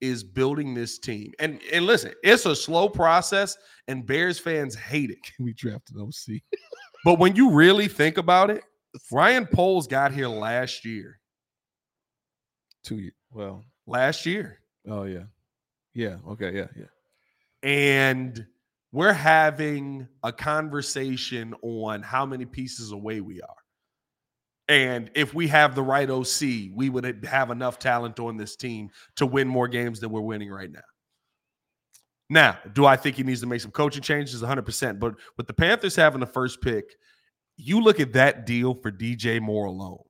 is building this team, and and listen, it's a slow process, and Bears fans hate it. Can we drafted OC. But when you really think about it, Ryan Poles got here last year. Two years. Well, Last year. oh yeah, yeah. Okay, yeah, yeah. And we're having a conversation on how many pieces away we are. And if we have the right OC, we would have enough talent on this team to win more games than we're winning right now. Now, do I think he needs to make some coaching changes? 100%. But with the Panthers having the first pick, you look at that deal for DJ Moore alone.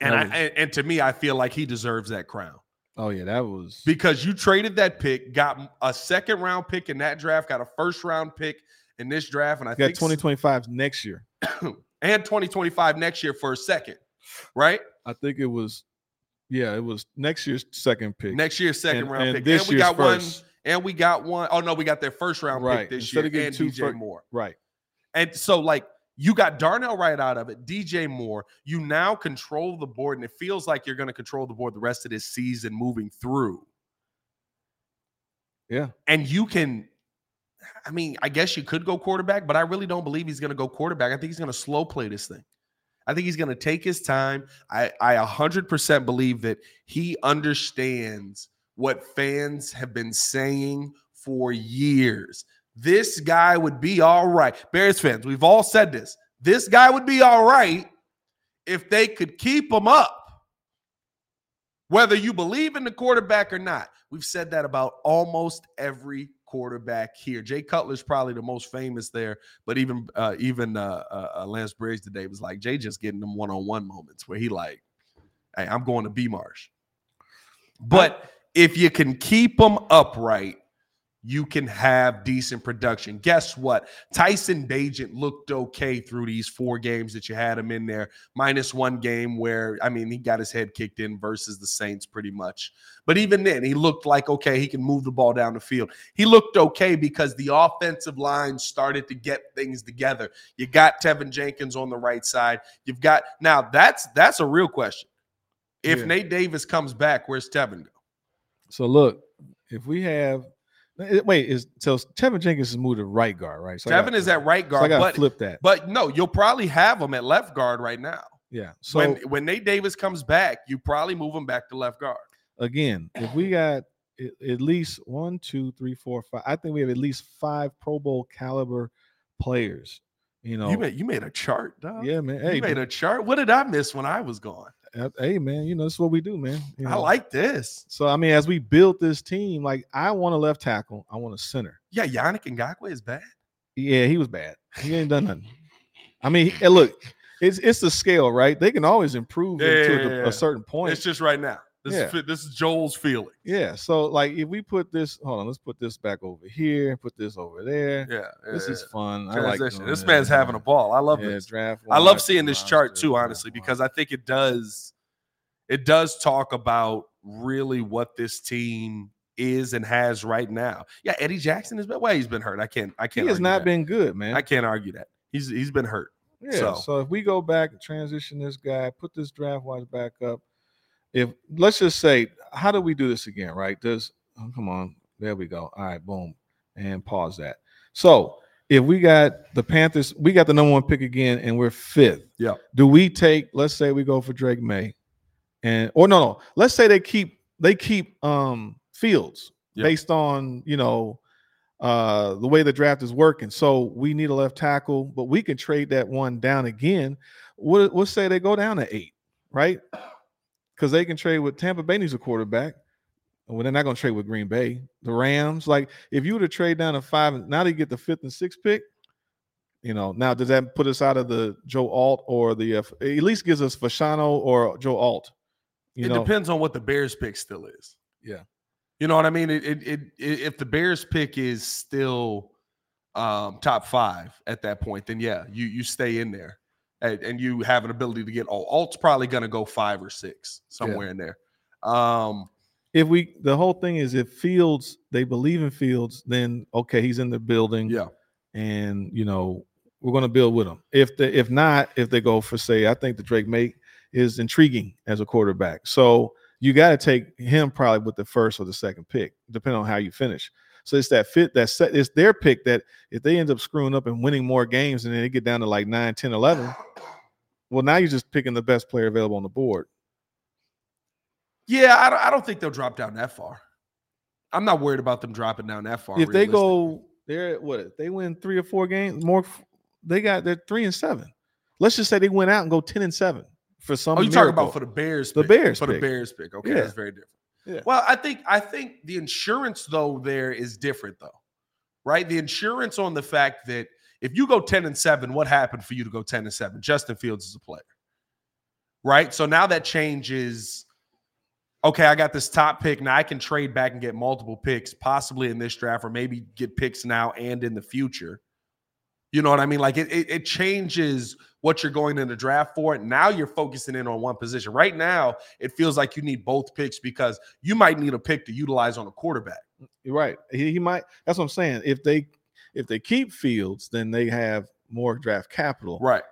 And, I, and, and to me, I feel like he deserves that crown Oh yeah, that was because you traded that pick, got a second round pick in that draft, got a first round pick in this draft, and I got think 2025 next year. and 2025 next year for a second, right? I think it was, yeah, it was next year's second pick. Next year's second And- round and pick. this and we got one, first. and we got one. Oh no, we got their first round Right. pick this Instead year and two DJ fir- Moore. right. And so, like, you got Darnell right out of it, DJ Moore. You now control the board, and it feels like you're going to control the board the rest of this season moving through. Yeah. And you can, I mean, I guess you could go quarterback, but I really don't believe he's going to go quarterback. I think he's going to slow play this thing. I think he's going to take his time. I, I 100% believe that he understands what fans have been saying for years. This guy would be all right. Bears fans, we've all said this. This guy would be all right if they could keep him up. Whether you believe in the quarterback or not, we've said that about almost every quarterback here. Jay Cutler's probably the most famous there, but even uh, even uh, uh, uh, Lance Briggs today was like Jay just getting them one on one moments where he like hey, I'm going to B Marsh. But if you can keep them upright, you can have decent production. Guess what? Tyson Bagent looked okay through these four games that you had him in there, minus one game where, I mean, he got his head kicked in versus the Saints pretty much. But even then, he looked like, okay, he can move the ball down the field. He looked okay because the offensive line started to get things together. You got Teven Jenkins on the right side. You've got, now that's, that's a real question. If Yeah. Nate Davis comes back, where's Teven go? So look, if we have wait, is so Teven Jenkins is moved to right guard, right? So Teven gotta- is at right So I guard, got to but flip that. But no, you'll probably have him at left guard right now. yeah. So when when Nate Davis comes back, you probably move him back to left guard. again, if we got at, at least one, two, three, four, five, I think we have at least five Pro Bowl caliber players. You know, You made you made a chart, dog. yeah, man. Hey, you made a chart. What did I miss when I was gone? Hey, man. You know, that's what we do, man. You I like this. So I mean, as we build this team, like I want a left tackle, I want a center. Yeah, Yannick Ngakoue is bad. Yeah, he was bad. He ain't done nothing. I mean, look, it's it's the scale, right? They can always improve Yeah, to yeah, yeah, yeah. a certain point. It's just right now. This Yeah. is this is Joel's feeling. yeah. So like, if we put this, hold on, let's put this back over here, put this over there. Yeah, This yeah, is fun. I like Transition. this man's man. having a ball. I love yeah, this. draft. I love seeing this chart too, honestly, because I think it does it does talk about really what this team is and has right now. Yeah, Eddie Jackson has been well, he's been hurt. I can't I can't He has not that. been good, man. I can't argue that. He's he's been hurt. Yeah. So- So. if we go back, transition this guy, put this draft watch back up. If let's just say, how do we do this again? Right? Does oh, come on? There we go. All right, boom, and pause that. So if we got the Panthers, we got the number one pick again, and we're fifth. Yeah. Do we take? Let's say we go for Drake Maye, and or no, no. Let's say they keep they keep um Fields Yeah. based on you know uh the way the draft is working. So we need a left tackle, but we can trade that one down again. What we'll say they go down to eight, right? Because they can trade with Tampa Bay needs a quarterback. Well, they're not going to trade with Green Bay. The Rams, like if you were to trade down to five, and now they get the fifth and sixth pick. You know, now does that put us out of the Joe Alt or the uh, at least gives us Fashanu or Joe Alt? You it know, depends on what the Bears pick still is. Yeah. You know what I mean? It, it, it, it if the Bears pick is still um, top five at that point, then yeah, you you stay in there, and, and you have an ability to get alt. Alt's probably going to go five or six somewhere in there. Um, if we the whole thing is if Fields they believe in Fields, then okay, he's in the building. yeah, and you know we're going to build with him. If the if not, if they go for say, I think the Drake Maye is intriguing as a quarterback. So you got to take him probably with the first or the second pick, depending on how you finish. So it's that fit that set. It's their pick that if they end up screwing up and winning more games and then they get down to like 9, 10, 11, well, now you're just picking the best player available on the board. yeah. I don't, I don't think they'll drop down that far. I'm not worried about them dropping down that far. if they go they're what if they win three or four games more they got they're three and seven let's just say they went out and go 10 and seven for oh, some Oh, you talking about for the Bears? The pick, Bears for the. Bears pick. Okay, Yeah. that's very different. Yeah. Well, I think I think the insurance though there is different though, right? The insurance on the fact that if you go ten and seven, what happened for you to go ten and seven? Justin Fields is a player, right? So now that changes. Okay, I got this top pick. Now I can trade back and get multiple picks, possibly in this draft, or maybe get picks now and in the future. You know what I mean? Like it, it, it changes what you're going in the draft for. Now you're focusing in on one position. Right now, it feels like you need both picks because you might need a pick to utilize on a quarterback. You're right he, he might that's what i'm saying if they if they keep fields then they have more draft capital Right.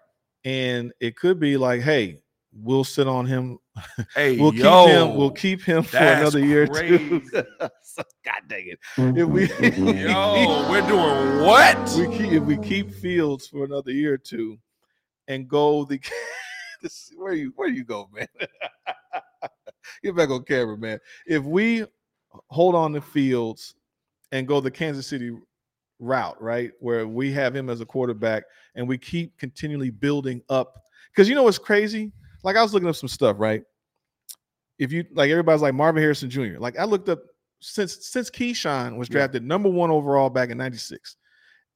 and it could be like hey we'll sit on him Hey, we'll yo, keep him we'll keep him for another year two god dang it if we Yo, we're doing what? we keep if we keep Fields for another year or two, and go the this, where you where you go, man. Get back on camera, man. If we hold on the Fields and go the Kansas City route, right, where we have him as a quarterback, and we keep continually building up, because you know what's crazy? Like I was looking up some stuff, right? If you like, everybody's like Marvin Harrison Jr. Like I looked up since since Keyshawn was Yeah. drafted number one overall back in '96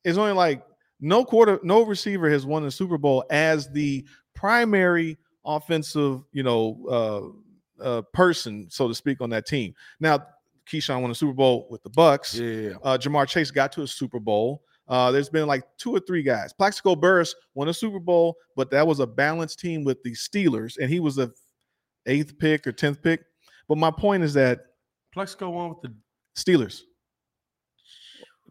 it's only like no quarter, no receiver has won the Super Bowl as the primary offensive, you know, uh, uh, person, so to speak, on that team. Now, Keyshawn won a Super Bowl with the Bucks. Yeah. Uh, Ja'Marr Chase got to a Super Bowl. Uh, there's been like two or three guys. Plaxico Burress won a Super Bowl, but that was a balanced team with the Steelers, and he was the eighth pick or tenth pick. But my point is that Plaxico won with the, Steelers,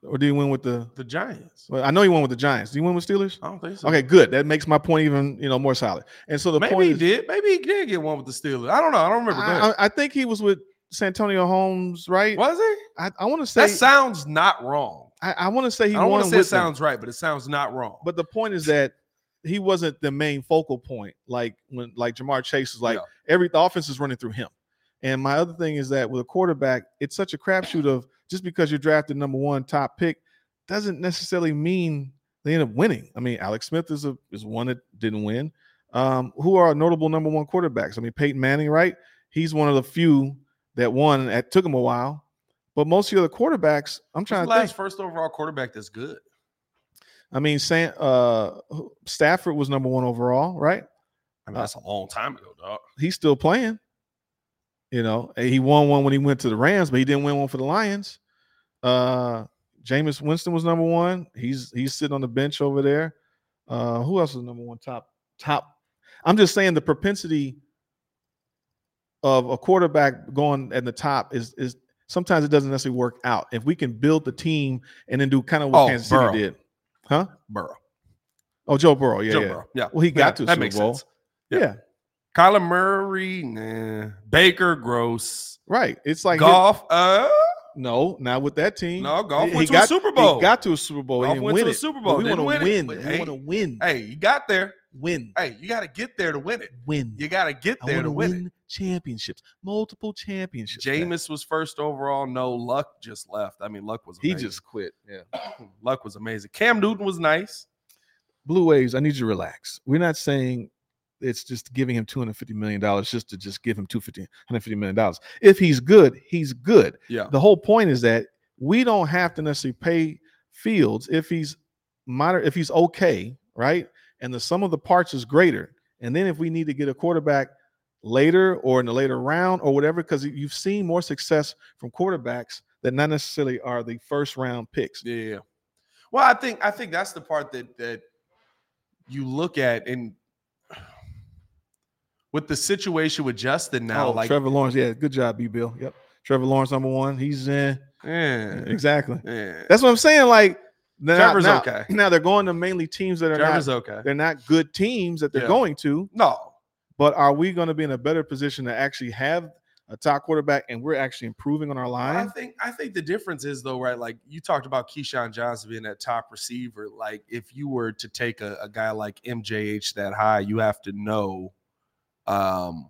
or did he win with the? the Giants. Well, I know he won with the Giants. Did he win with Steelers? I don't think so. Okay, good. That makes my point even you know more solid. And so the Maybe point he is, did. Maybe he did get one with the Steelers. I don't know. I don't remember. I, that. I, I think he was with Santonio Holmes, right? Was he? I, I want to say That sounds not wrong. I, I want to say he I want to say it sounds right, but it sounds not wrong. But the point is that he wasn't the main focal point. Like when like Ja'Marr Chase is like Yeah. every the offense is running through him. And my other thing is that with a quarterback, it's such a crapshoot of just because you're drafted number one top pick doesn't necessarily mean they end up winning. I mean, Alex Smith is a is one that didn't win. Um, who are notable number one quarterbacks? I mean, Peyton Manning, right? He's one of the few that won. It took him a while, but most of the other quarterbacks, I'm trying the to last think. first overall quarterback that's good. I mean, Sam, uh, Stafford was number one overall, right? I mean, Uh, that's a long time ago, dog. He's still playing. You know, he won one when he went to the Rams, but he didn't win one for the Lions. Uh, Jameis Winston was number one. He's he's sitting on the bench over there. Uh, who else was number one top top? I'm just saying the propensity of a quarterback going at the top is is sometimes it doesn't necessarily work out. If we can build the team and then do kind of what Oh, Kansas Burrow. City did, huh? Burrow. Oh, Joe Burrow, yeah, Joe yeah. Burrow. Yeah. Well, he got Yeah, to a that Super makes Bowl. sense. Yeah. Yeah. Kyler Murray, nah. Baker, gross. right. It's like Goff, uh, no, not with that team. No, Goff He- went he to a got, Super He got to a Super Bowl. Goff he went win to a it. Super But Bowl. We want to win win. but We hey- want to win. hey, you got there. Win. Hey, you got to get there to win it. Win. You got to get there to win, win championships, multiple championships. Jameis was first overall. No, Luck just left. I mean, Luck was he just quit. Yeah. Luck was amazing. Cam Newton was nice. Blue Waves, I need you to relax. We're not saying it's just giving him $250 million just to just give him $250 $150 million. If he's good, he's good. Yeah. The whole point is that we don't have to necessarily pay Fields if he's moderate, if he's okay, right? And the sum of the parts is greater. And then if we need to get a quarterback later or in the later round or whatever, because you've seen more success from quarterbacks that not necessarily are the first round picks. Yeah. Well, I think I think that's the part that that you look at and with the situation with Justin now, oh, like Trevor Lawrence, yeah, good job, B. Bill. Yep, Trevor Lawrence, number one. He's in yeah, exactly. yeah. That's what I'm saying. Like now, Trevor's now, okay. Now they're going to mainly teams that are Trevor's not okay. they're not good teams that they're Yeah. going to. No, But are we going to be in a better position to actually have a top quarterback and we're actually improving on our line? I think I think the difference is though, right? Like you talked about Keyshawn Johnson being that top receiver. Like if you were to take a, a guy like MJH that high, you have to know um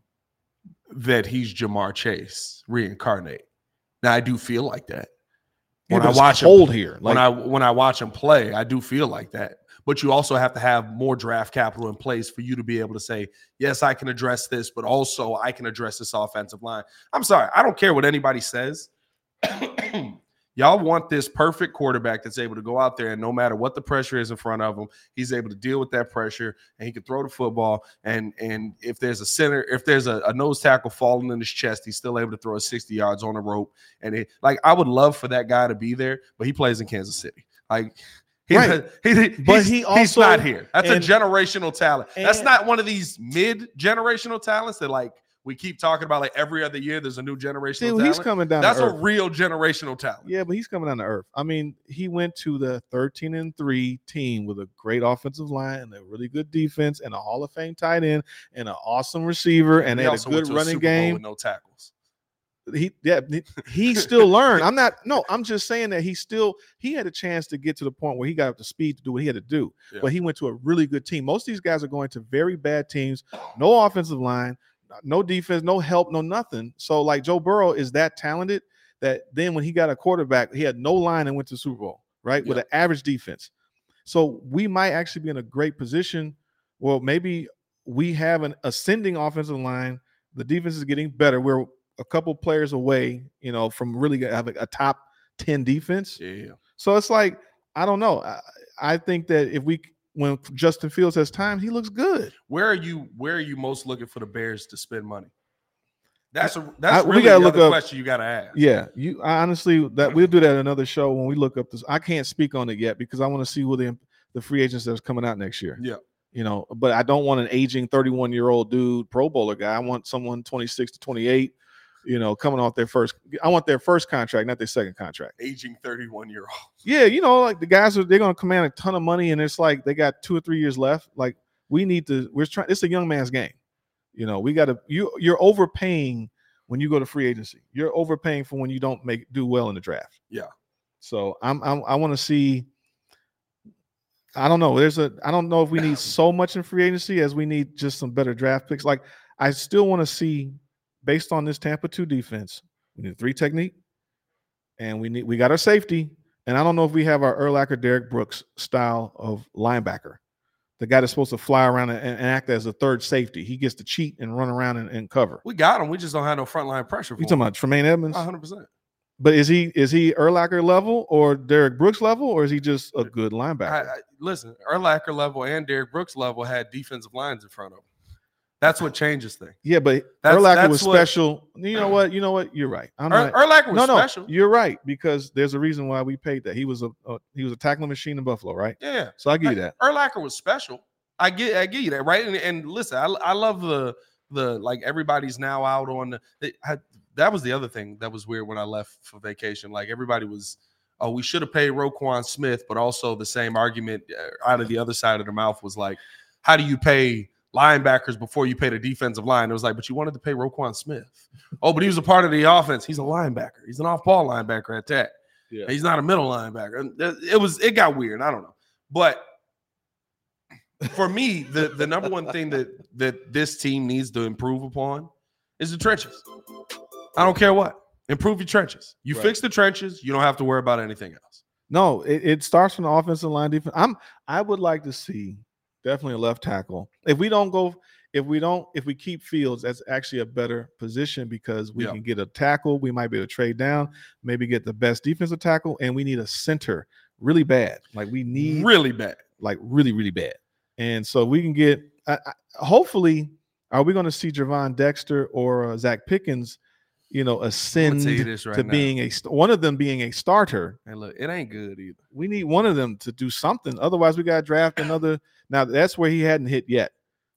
that he's Ja'Marr Chase reincarnate. Now I do feel like that. When but I watch him- here. Like when I when I watch him play, I do feel like that. But you also have to have more draft capital in place for you to be able to say, yes, I can address this, but also I can address this offensive line. I'm sorry, I don't care what anybody says. Y'all want this perfect quarterback that's able to go out there and no matter what the pressure is in front of him, he's able to deal with that pressure and he can throw the football. And and if there's a center, if there's a, a nose tackle falling in his chest, he's still able to throw it 60 yards on the rope. And it like I would love for that guy to be there, but he plays in Kansas City. Like he, Right. he, he- But he's, he he's not here. That's and- a generational talent. That's not one of these mid generational talents that like we keep talking about. Like every other year, there's a new generational talent. he's coming down. That's a earth. real generational talent. Yeah, but he's coming down to earth. I mean, he went to the 13 and 3 team with a great offensive line and a really good defense and a Hall of Fame tight end and an awesome receiver and had a good running Bowl game. with no tackles. he yeah he- he still learned i'm not no i'm just saying that he still he had a chance to get to the point where he got up to speed to do what he had to do Yeah. but he went to a really good team most of these guys are going to very bad teams no offensive line no defense no help no nothing so like joe burrow is that talented that then when he got a quarterback he had no line and went to the super bowl right with an average defense so we might actually be in a great position well maybe we have an ascending offensive line the defense is getting better we're a couple players away, you know, from really having a top 10 defense. Yeah. So it's like, I don't know. I, I think that if we when Justin Fields has time, he looks good. Where are you? Where are you most looking for the Bears to spend money? That's a I- that's we really gotta the look up- question you got to ask. Yeah, you I honestly that we'll do that in another show when we look up this. I can't speak on it yet because I want to see who the the free agents that's coming out next year. Yeah. You know, but I don't want an aging 31 year old dude, Pro Bowler guy. I want someone 26 to 28, you know, coming off their first. I want their first contract, not their second contract. aging 31 year old. Yeah, you know, like the guys are they're gonna command a ton of money, and it's like they got two or three years left. Like we need to, we're trying. It's a young man's game. You know, we got to. You you're overpaying when you go to free agency. You're overpaying for when you don't make do well in the draft. Yeah. So I'm, I'm I want to see. I don't know. There's a. I don't know if we need so much in free agency as we need just some better draft picks. Like I still want to see, based on this Tampa two defense, we need a three technique, and we need we got our safety. And I don't know if we have our Urlacher, Derrick Brooks style of linebacker, the guy that's supposed to fly around and, and act as a third safety. He gets to cheat and run around and, and cover. We got him. We just don't have no front line pressure. For You talking about Tremaine Edmunds? 100. percent But is he is he Urlacher level or Derrick Brooks level, or is he just a good linebacker? I, listen, Urlacher level and Derrick Brooks level had defensive lines in front of them. That's what changes things. yeah, but That's- Urlacher that's was what- special. You know what? You know what? You're right. I'm Er, not, Urlacher was no, no, special. you're right because there's a reason why we paid that. He was a, a he was a tackling machine in Buffalo, right? yeah, So I give you that. Urlacher was special. I get, I get you that, right? And, and listen, I, I love the the like everybody's now out on the. I, that was the other thing that was weird when I left for vacation. Like everybody was, oh, we should have paid Roquan Smith, but also the same argument uh, out of the other side of the mouth was like, how do you pay linebackers before you pay the defensive line? It was like, but you wanted to pay Roquan Smith. Oh, but he was a part of the offense. He's a linebacker. He's an off-ball linebacker at that. Yeah. He's not a middle linebacker. It was it got weird. I don't know. But for me, the, the number one thing that that this team needs to improve upon is the trenches. I don't care what. Improve your trenches. You Right. fix the trenches, you don't have to worry about anything else. No, it, it starts from the offensive line defense. I'm I would like to see definitely a left tackle. If we don't go, if we don't, if we keep Fields, that's actually a better position because we Yeah. can get a tackle. We might be able to trade down, maybe get the best defensive tackle, and we need a center really bad. Like we need Really bad. like really, really bad. And so we can get, I, I, hopefully, are we going to see Gervon Dexter or uh, Zacch Pickens, you know, ascend you right to now. being a one of them being a starter? Hey, look, it ain't good either. We need one of them to do something. Otherwise, we got to draft another. Now that's where he hadn't hit yet.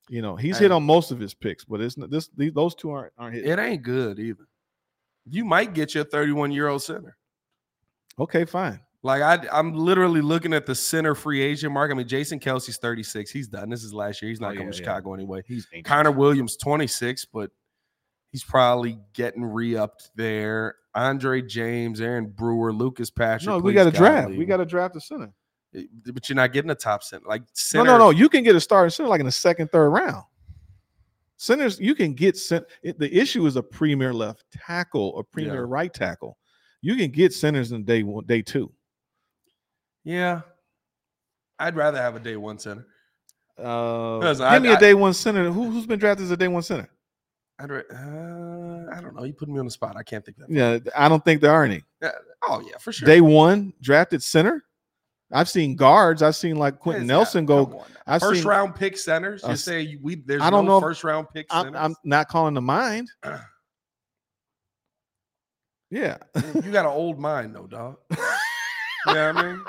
You know, he's hit on most of his picks, but it's not this. These, those two aren't aren't hit. It ain't good either. You might get your 31 year old center. Okay, fine. Like I, I'm literally looking at the center free agent market. I mean, Jason Kelce's 36. He's done. This is last year. He's oh, not Oh, coming yeah, to yeah. Chicago anyway. He's Connor Williams, 26, but he's probably getting re-upped there. Andre James, Aaron Brewer, Lucas Patrick. No, we got God draft. We got to draft a center. Eh, but you're not getting a top center. Like No, center, no, no. no. You can get a starting center like in the second, third round. Centers, you can get cent. It, the issue is a premier left tackle a premier Yeah. right tackle. You can get centers in day one, day two. Yeah, I'd rather have a day one center. Uh, give I- me a day one center. Who, who's been drafted as a day one center? I'd ra- uh, I don't know. You put me on the spot. I can't think of that. Yeah, I don't think there are any. Oh yeah, for sure. Day one drafted center. I've seen guards. I've seen like Quentin What is that? Nelson go. Come on now. I've first seen- round pick centers. Uh, You say we there's I don't no know first round pick I'm, centers. I'm not calling to mind. Yeah. you got an old mind though, dog. you know I mean?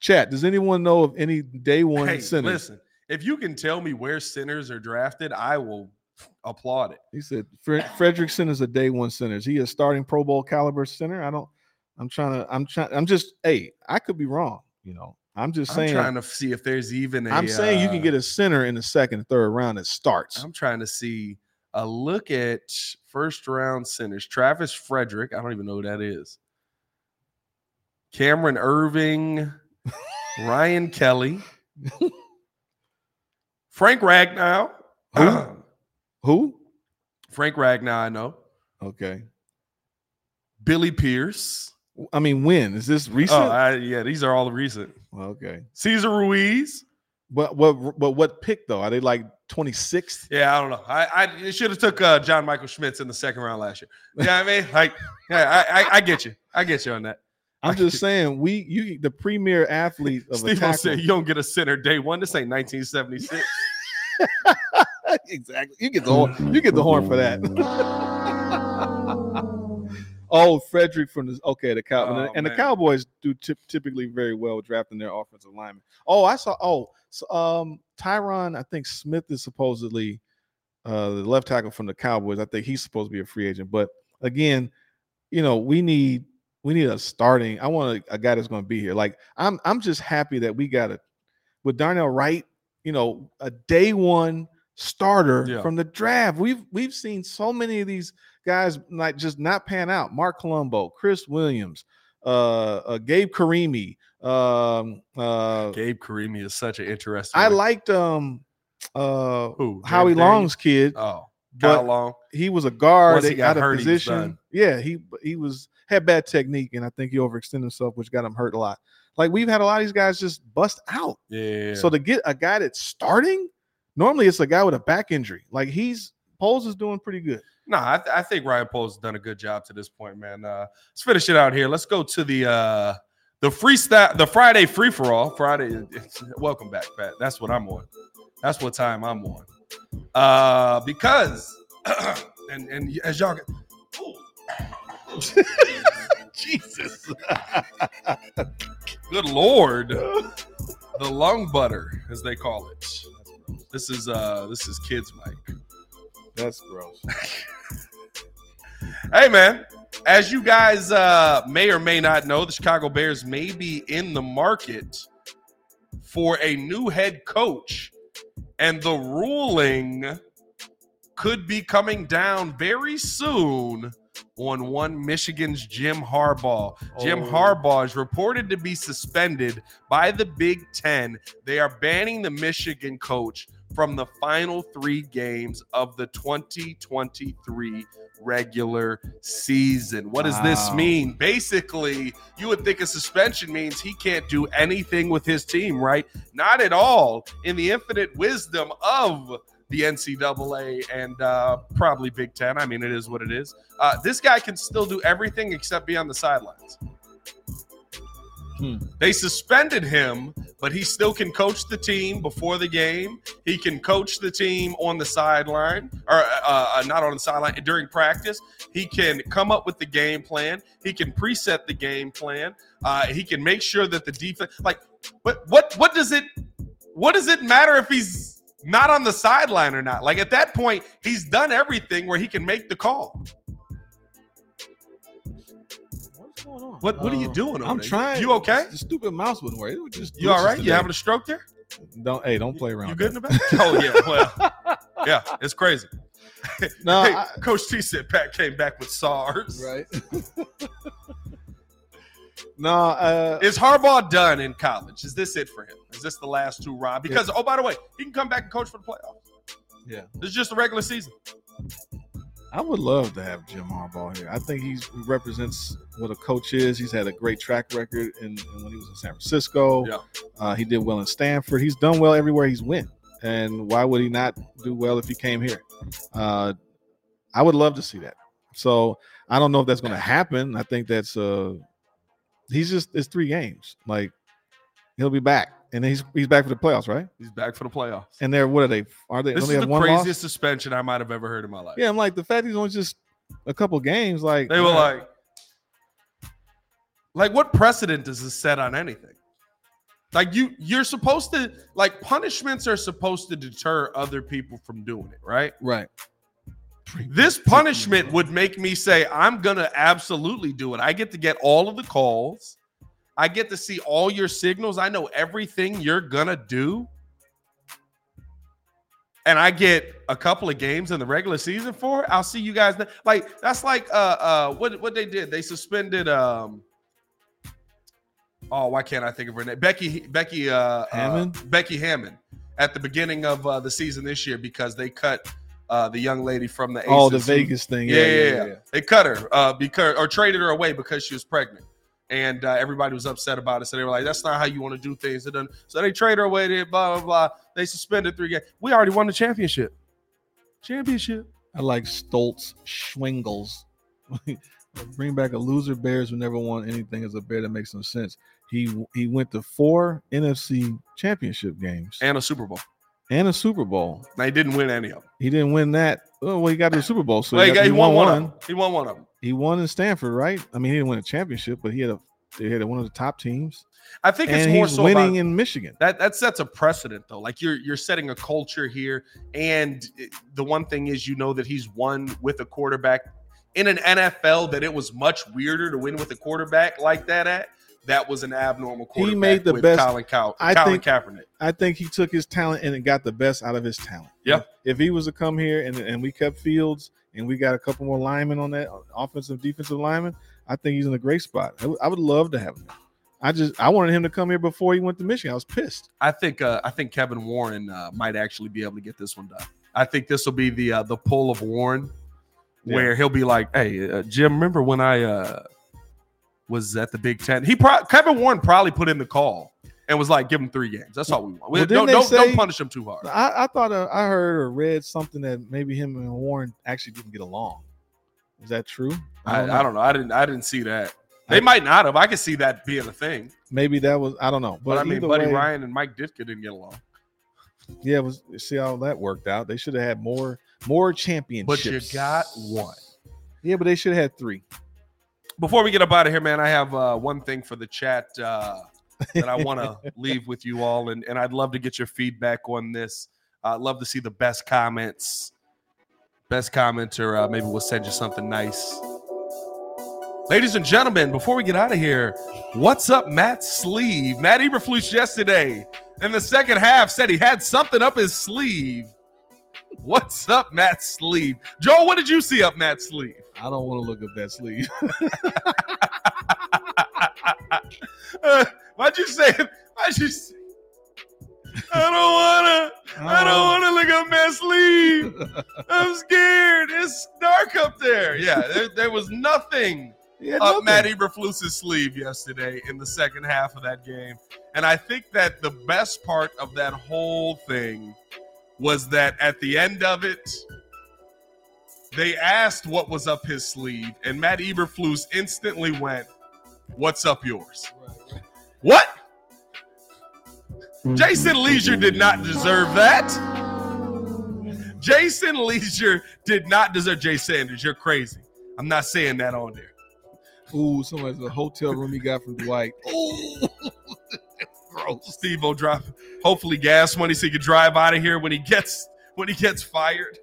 Chat. Does anyone know of any day one Hey, centers? listen. If you can tell me where centers are drafted, I will applaud it. He said Fred, Frederickson is a day one center. Is he a starting Pro Bowl caliber center? I don't. I'm trying to. I'm trying. I'm just. Hey, I could be wrong. You know. I'm just I'm saying. trying to see if there's even a. I'm saying you can uh, get a center in the second, third round that starts. I'm trying to see a look at first round centers. Travis Frederick. I don't even know who that is. Cameron Erving, Ryan Kelly, Frank Ragnow. Who? Who? Frank Ragnow, I know. Okay. Billy Pierce. I mean, when is this recent? Oh, I, yeah, these are all recent. okay. Cesar Ruiz. But what? But what pick though? Are they like 26th? Yeah, I don't know. I, I it should have took uh, John Michael Schmitz in the second round last year. You know what I mean? Like, yeah, I, I, I get you. I get you on that. I'm just saying, we you the premier athlete of Steve said you don't get a center day one. This ain't 1976. exactly. You get the horn. You get the horn for that. oh, Frederick from the okay, the cow Oh, and the. Cowboys do typ- typically very well drafting their offensive linemen. Oh, I saw. Oh, so, um, Tyron, I think Smith is supposedly uh the left tackle from the Cowboys. I think he's supposed to be a free agent, but again, you know, we need we need a starting. I want a, a guy that's going to be here. Like I'm, I'm just happy that we got it with Darnell Wright. You know, a day one starter Yeah. from the draft. We've we've seen so many of these guys like just not pan out. Marc Colombo, Chris Williams, uh, uh Gabe Carimi. Um, uh, Gabe Carimi is such an interesting. I one. liked um, uh, who Howie Long's kid, Oh, Kyle Long. he was a guard Once he got out hurt, he position. done. yeah, he he was had bad technique, and I think he overextended himself, which got him hurt a lot. Like we've had a lot of these guys just bust out. Yeah. So to get a guy that's starting, normally it's a guy with a back injury. Like he's Poles is doing pretty good. No, I, th- I think Ryan Poles has done a good job to this point, man. Uh, let's finish it out here. Let's go to the uh, the freestyle, the Friday free for all. Friday, it's, welcome back, Pat. That's what I'm on. That's what time I'm on. Uh, because and and as y'all get, Jesus. good lord, the lung butter, as they call it. This is uh this is kids Mike. That's gross. Hey man, as you guys uh, may or may not know, the Chicago Bears may be in the market for a new head coach, and the ruling could be coming down very soon on one Michigan's Jim Harbaugh. Jim Oh. Harbaugh is reported to be suspended by the Big Ten. They are banning the Michigan coach from the final three games of the 2023 regular season. What does this mean? Basically, you would think a suspension means he can't do anything with his team, right? Not at all. In the infinite wisdom of the NCAA and uh, probably Big Ten. I mean, it is what it is. Uh, this guy can still do everything except be on the sidelines. Hmm. They suspended him, but he still can coach the team before the game. He can coach the team on the sideline, or uh, uh, not on the sideline during practice. He can come up with the game plan. He can preset the game plan. Uh, he can make sure that the defense, like, but what what does it what does it matter if he's not on the sideline or not? Like at that point, he's done everything where he can make the call. What's going on? What what are you Uh, doing? I'm there? trying. You okay? The stupid mouse wouldn't work. It would just You all right? glitches? You having a stroke there? Don't hey, don't play around. You good in the back? Oh yeah, well, yeah, it's crazy. No, hey, I- Coach T said Pat came back with SARS. right. no, uh, Is Harbaugh done in college? Is this it for him? Is this the last two Rob? Because oh, by the way, he can come back and coach for the playoffs. yeah. This is just a regular season. I would love to have Jim Harbaugh here. I think he's, he represents what a coach is. He's had a great track record in, in when he was in San Francisco. Yeah. Uh, he did well in Stanford. He's done well everywhere he's went. And why would he not do well if he came here? Uh, I would love to see that. So I don't know if that's going to happen. I think that's uh, he's just it's three games. Like he'll be back, and he's he's back for the playoffs, right? He's back for the playoffs. And they're what are they? Are they? This is they the have one loss? craziest suspension I might have ever heard in my life. Yeah, I'm like the fact he's only just a couple games. Like They were right. like, like what precedent does this set on anything? Like you, you're supposed to like punishments are supposed to deter other people from doing it, right? right. This punishment would make me say, I'm gonna absolutely do it. I get to get all of the calls. I get to see all your signals. I know everything you're gonna do. And I get a couple of games in the regular season for it. I'll see you guys. ne- Like that's like uh uh what what they did. They suspended um oh why can't I think of her name? Becky Becky uh Hammon? uh, Becky Hammon at the beginning of uh, the season this year because they cut uh the young lady from the Oh, the Aces Vegas thing. yeah, yeah, yeah, They cut her uh, because or traded her away because she was pregnant, and uh, everybody was upset about it. So they were like, "That's not how you want to do things." It doesn't- So they trade her away. They blah blah blah. They suspended three games. We already won the championship. Championship. I like Stoltz Schwingles. Bring back a loser Bears who never won anything as a Bear that makes no sense. He he went to four NFC championship games and, and a Super Bowl. And a Super Bowl. They didn't win any of them. He didn't win that. Oh, well, he got to the Super Bowl, so Well, he, got, he won one. one. Of them. He won one of them. He won in Stanford, right? I mean, he didn't win a championship, but he had a they had one of the top teams, I think it's and more so winning about, in Michigan. that that sets a precedent though. Like you're you're setting a culture here, and the one thing is you know that he's won with a quarterback in an NFL that it was much weirder to win with a quarterback like that at. That was an abnormal He quarterback. made the with best- Colin, Cow- I Colin think- Kaepernick. I think he took his talent and it got the best out of his talent. Yeah. If he was to come here and, and we kept Fields and we got a couple more linemen on that offensive defensive lineman, I think he's in a great spot. I would- love to have him. I just I wanted him to come here before he went to Michigan. I was pissed. I think uh, I think Kevin Warren uh, might actually be able to get this one done. I think this will be the uh, the pull of Warren, Yeah. where he'll be like, "Hey, uh, Jim, remember when I uh, was at the Big Ten? He pro- Kevin Warren probably put in the call and was like, give him three games. That's all we want. Well, don't didn't they don't, don't punish him too hard. I, I thought uh, I heard or read something that maybe him and Warren actually didn't get along. Is that true? I, I don't know. I didn't I didn't see that. They I- might not have. I could see that being a thing. Maybe that was I don't know. But, But, I mean, Buddy way, Ryan and Mike Ditka didn't get along. Yeah, it was see how that worked out. They should have had more more championships. But you got one. Yeah, but they should have had three. Before we get up out of here, man, I have uh, one thing for the chat uh, that I want to leave with you all, and, and I'd love to get your feedback on this. Uh, I'd love to see the best comments. Best commenter, uh, maybe we'll send you something nice. Ladies and gentlemen, before we get out of here, what's up, Matt's sleeve? Matt Eberflus yesterday in the second half said he had something up his sleeve. What's up, Matt's sleeve? Joel, what did you see up Matt's sleeve? I don't want to look at that sleeve. Uh, why'd you say it? Why'd you say I don't wanna I don't wanna look up my sleeve. I'm scared. It's dark up there. Yeah, there, there was nothing up nothing. Matt Eberflus's sleeve yesterday in the second half of that game. And I think that the best part of that whole thing was that at the end of it, they asked what was up his sleeve, and Matt Eberflus instantly went, What's up yours? What? Mm-hmm. Jason Leisure did not deserve that. Jason Leisure did not deserve Jay Sanders. You're crazy. I'm not saying that on there. Ooh, somebody's the hotel room he got from Dwight. Ooh. Steve will drop hopefully gas money so he can drive out of here when he gets when he gets fired.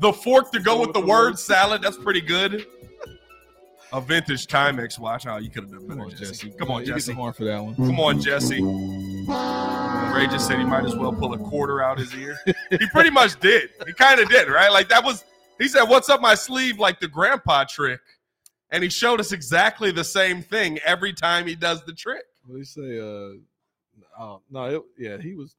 The fork to go with the word salad, that's pretty good. A vintage Timex watch. Oh, you could have done Come better, on, Jesse. Jesse. Come on, You Jesse. horn for that one. Come on, Jesse. Ray just said he might as well pull a quarter out his ear. He pretty much did. He kind of did, right? Like that was. He said, "What's up my sleeve?" Like the grandpa trick, and he showed us exactly the same thing every time he does the trick. What do you say? Uh, oh, no, it, yeah, he was.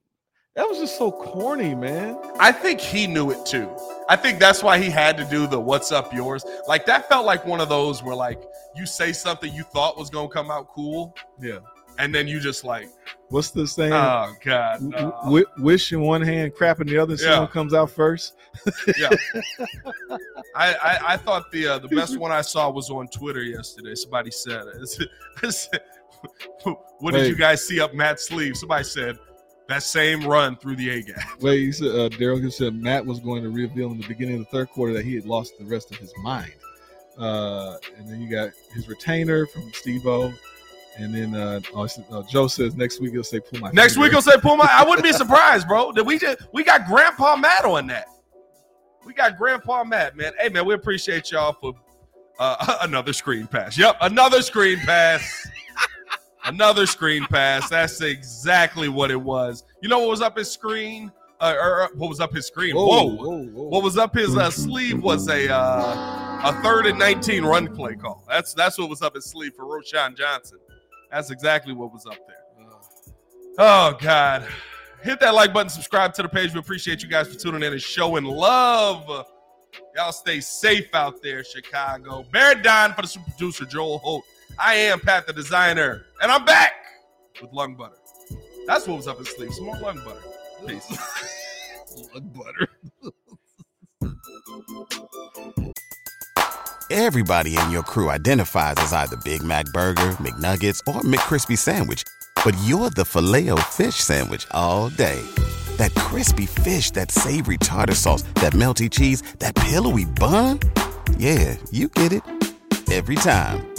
That was just so corny, man. I think he knew it too. I think that's why he had to do the "What's up yours." Like that felt like one of those where like you say something you thought was gonna come out cool, Yeah. and then you just like, What's the saying? oh god, no. w- wish in one hand, crap in the other. Yeah. Comes out first. yeah. I, I I thought the uh, the best one I saw was on Twitter yesterday. Somebody said, "What did Wait. you guys see up Matt's sleeve?" Somebody said that same run through the A gap. Wait, he said uh, Daryl said Matt was going to reveal in the beginning of the third quarter that he had lost the rest of his mind. Uh, and then you got his retainer from Steve O. And then uh, oh, uh, Joe says next week he'll say pull my Next finger." week he'll say Puma. I wouldn't be surprised, bro. That we just we got Grandpa Matt on that. We got Grandpa Matt, man. Hey man, we appreciate y'all for uh, another screen pass. Yep, another screen pass. Another screen pass. That's exactly what it was. You know what was up his screen? Uh, or, or what was up his screen? Whoa, Whoa. whoa, whoa. What was up his uh, sleeve was a uh, a third and nineteen run play call. That's that's what was up his sleeve for Roschon Johnson. That's exactly what was up there. Oh God. Hit that like button, subscribe to the page. We appreciate you guys for tuning in and showing love. Y'all stay safe out there, Chicago. Bear Don for the super producer, Joel Holt. I am Pat the designer, and I'm back with lung butter. That's what was up his sleeve. Some more lung butter. Peace. Lug butter. Everybody in your crew identifies as either Big Mac Burger, McNuggets, or McCrispy Sandwich. But you're the filet fish Sandwich all day. That crispy fish, that savory tartar sauce, that melty cheese, that pillowy bun. Yeah, you get it. Every time.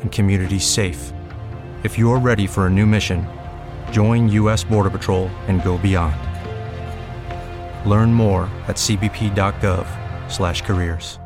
and communities safe. If you're ready for a new mission, join U.S. Border Patrol and go beyond. Learn more at cbp.gov/careers.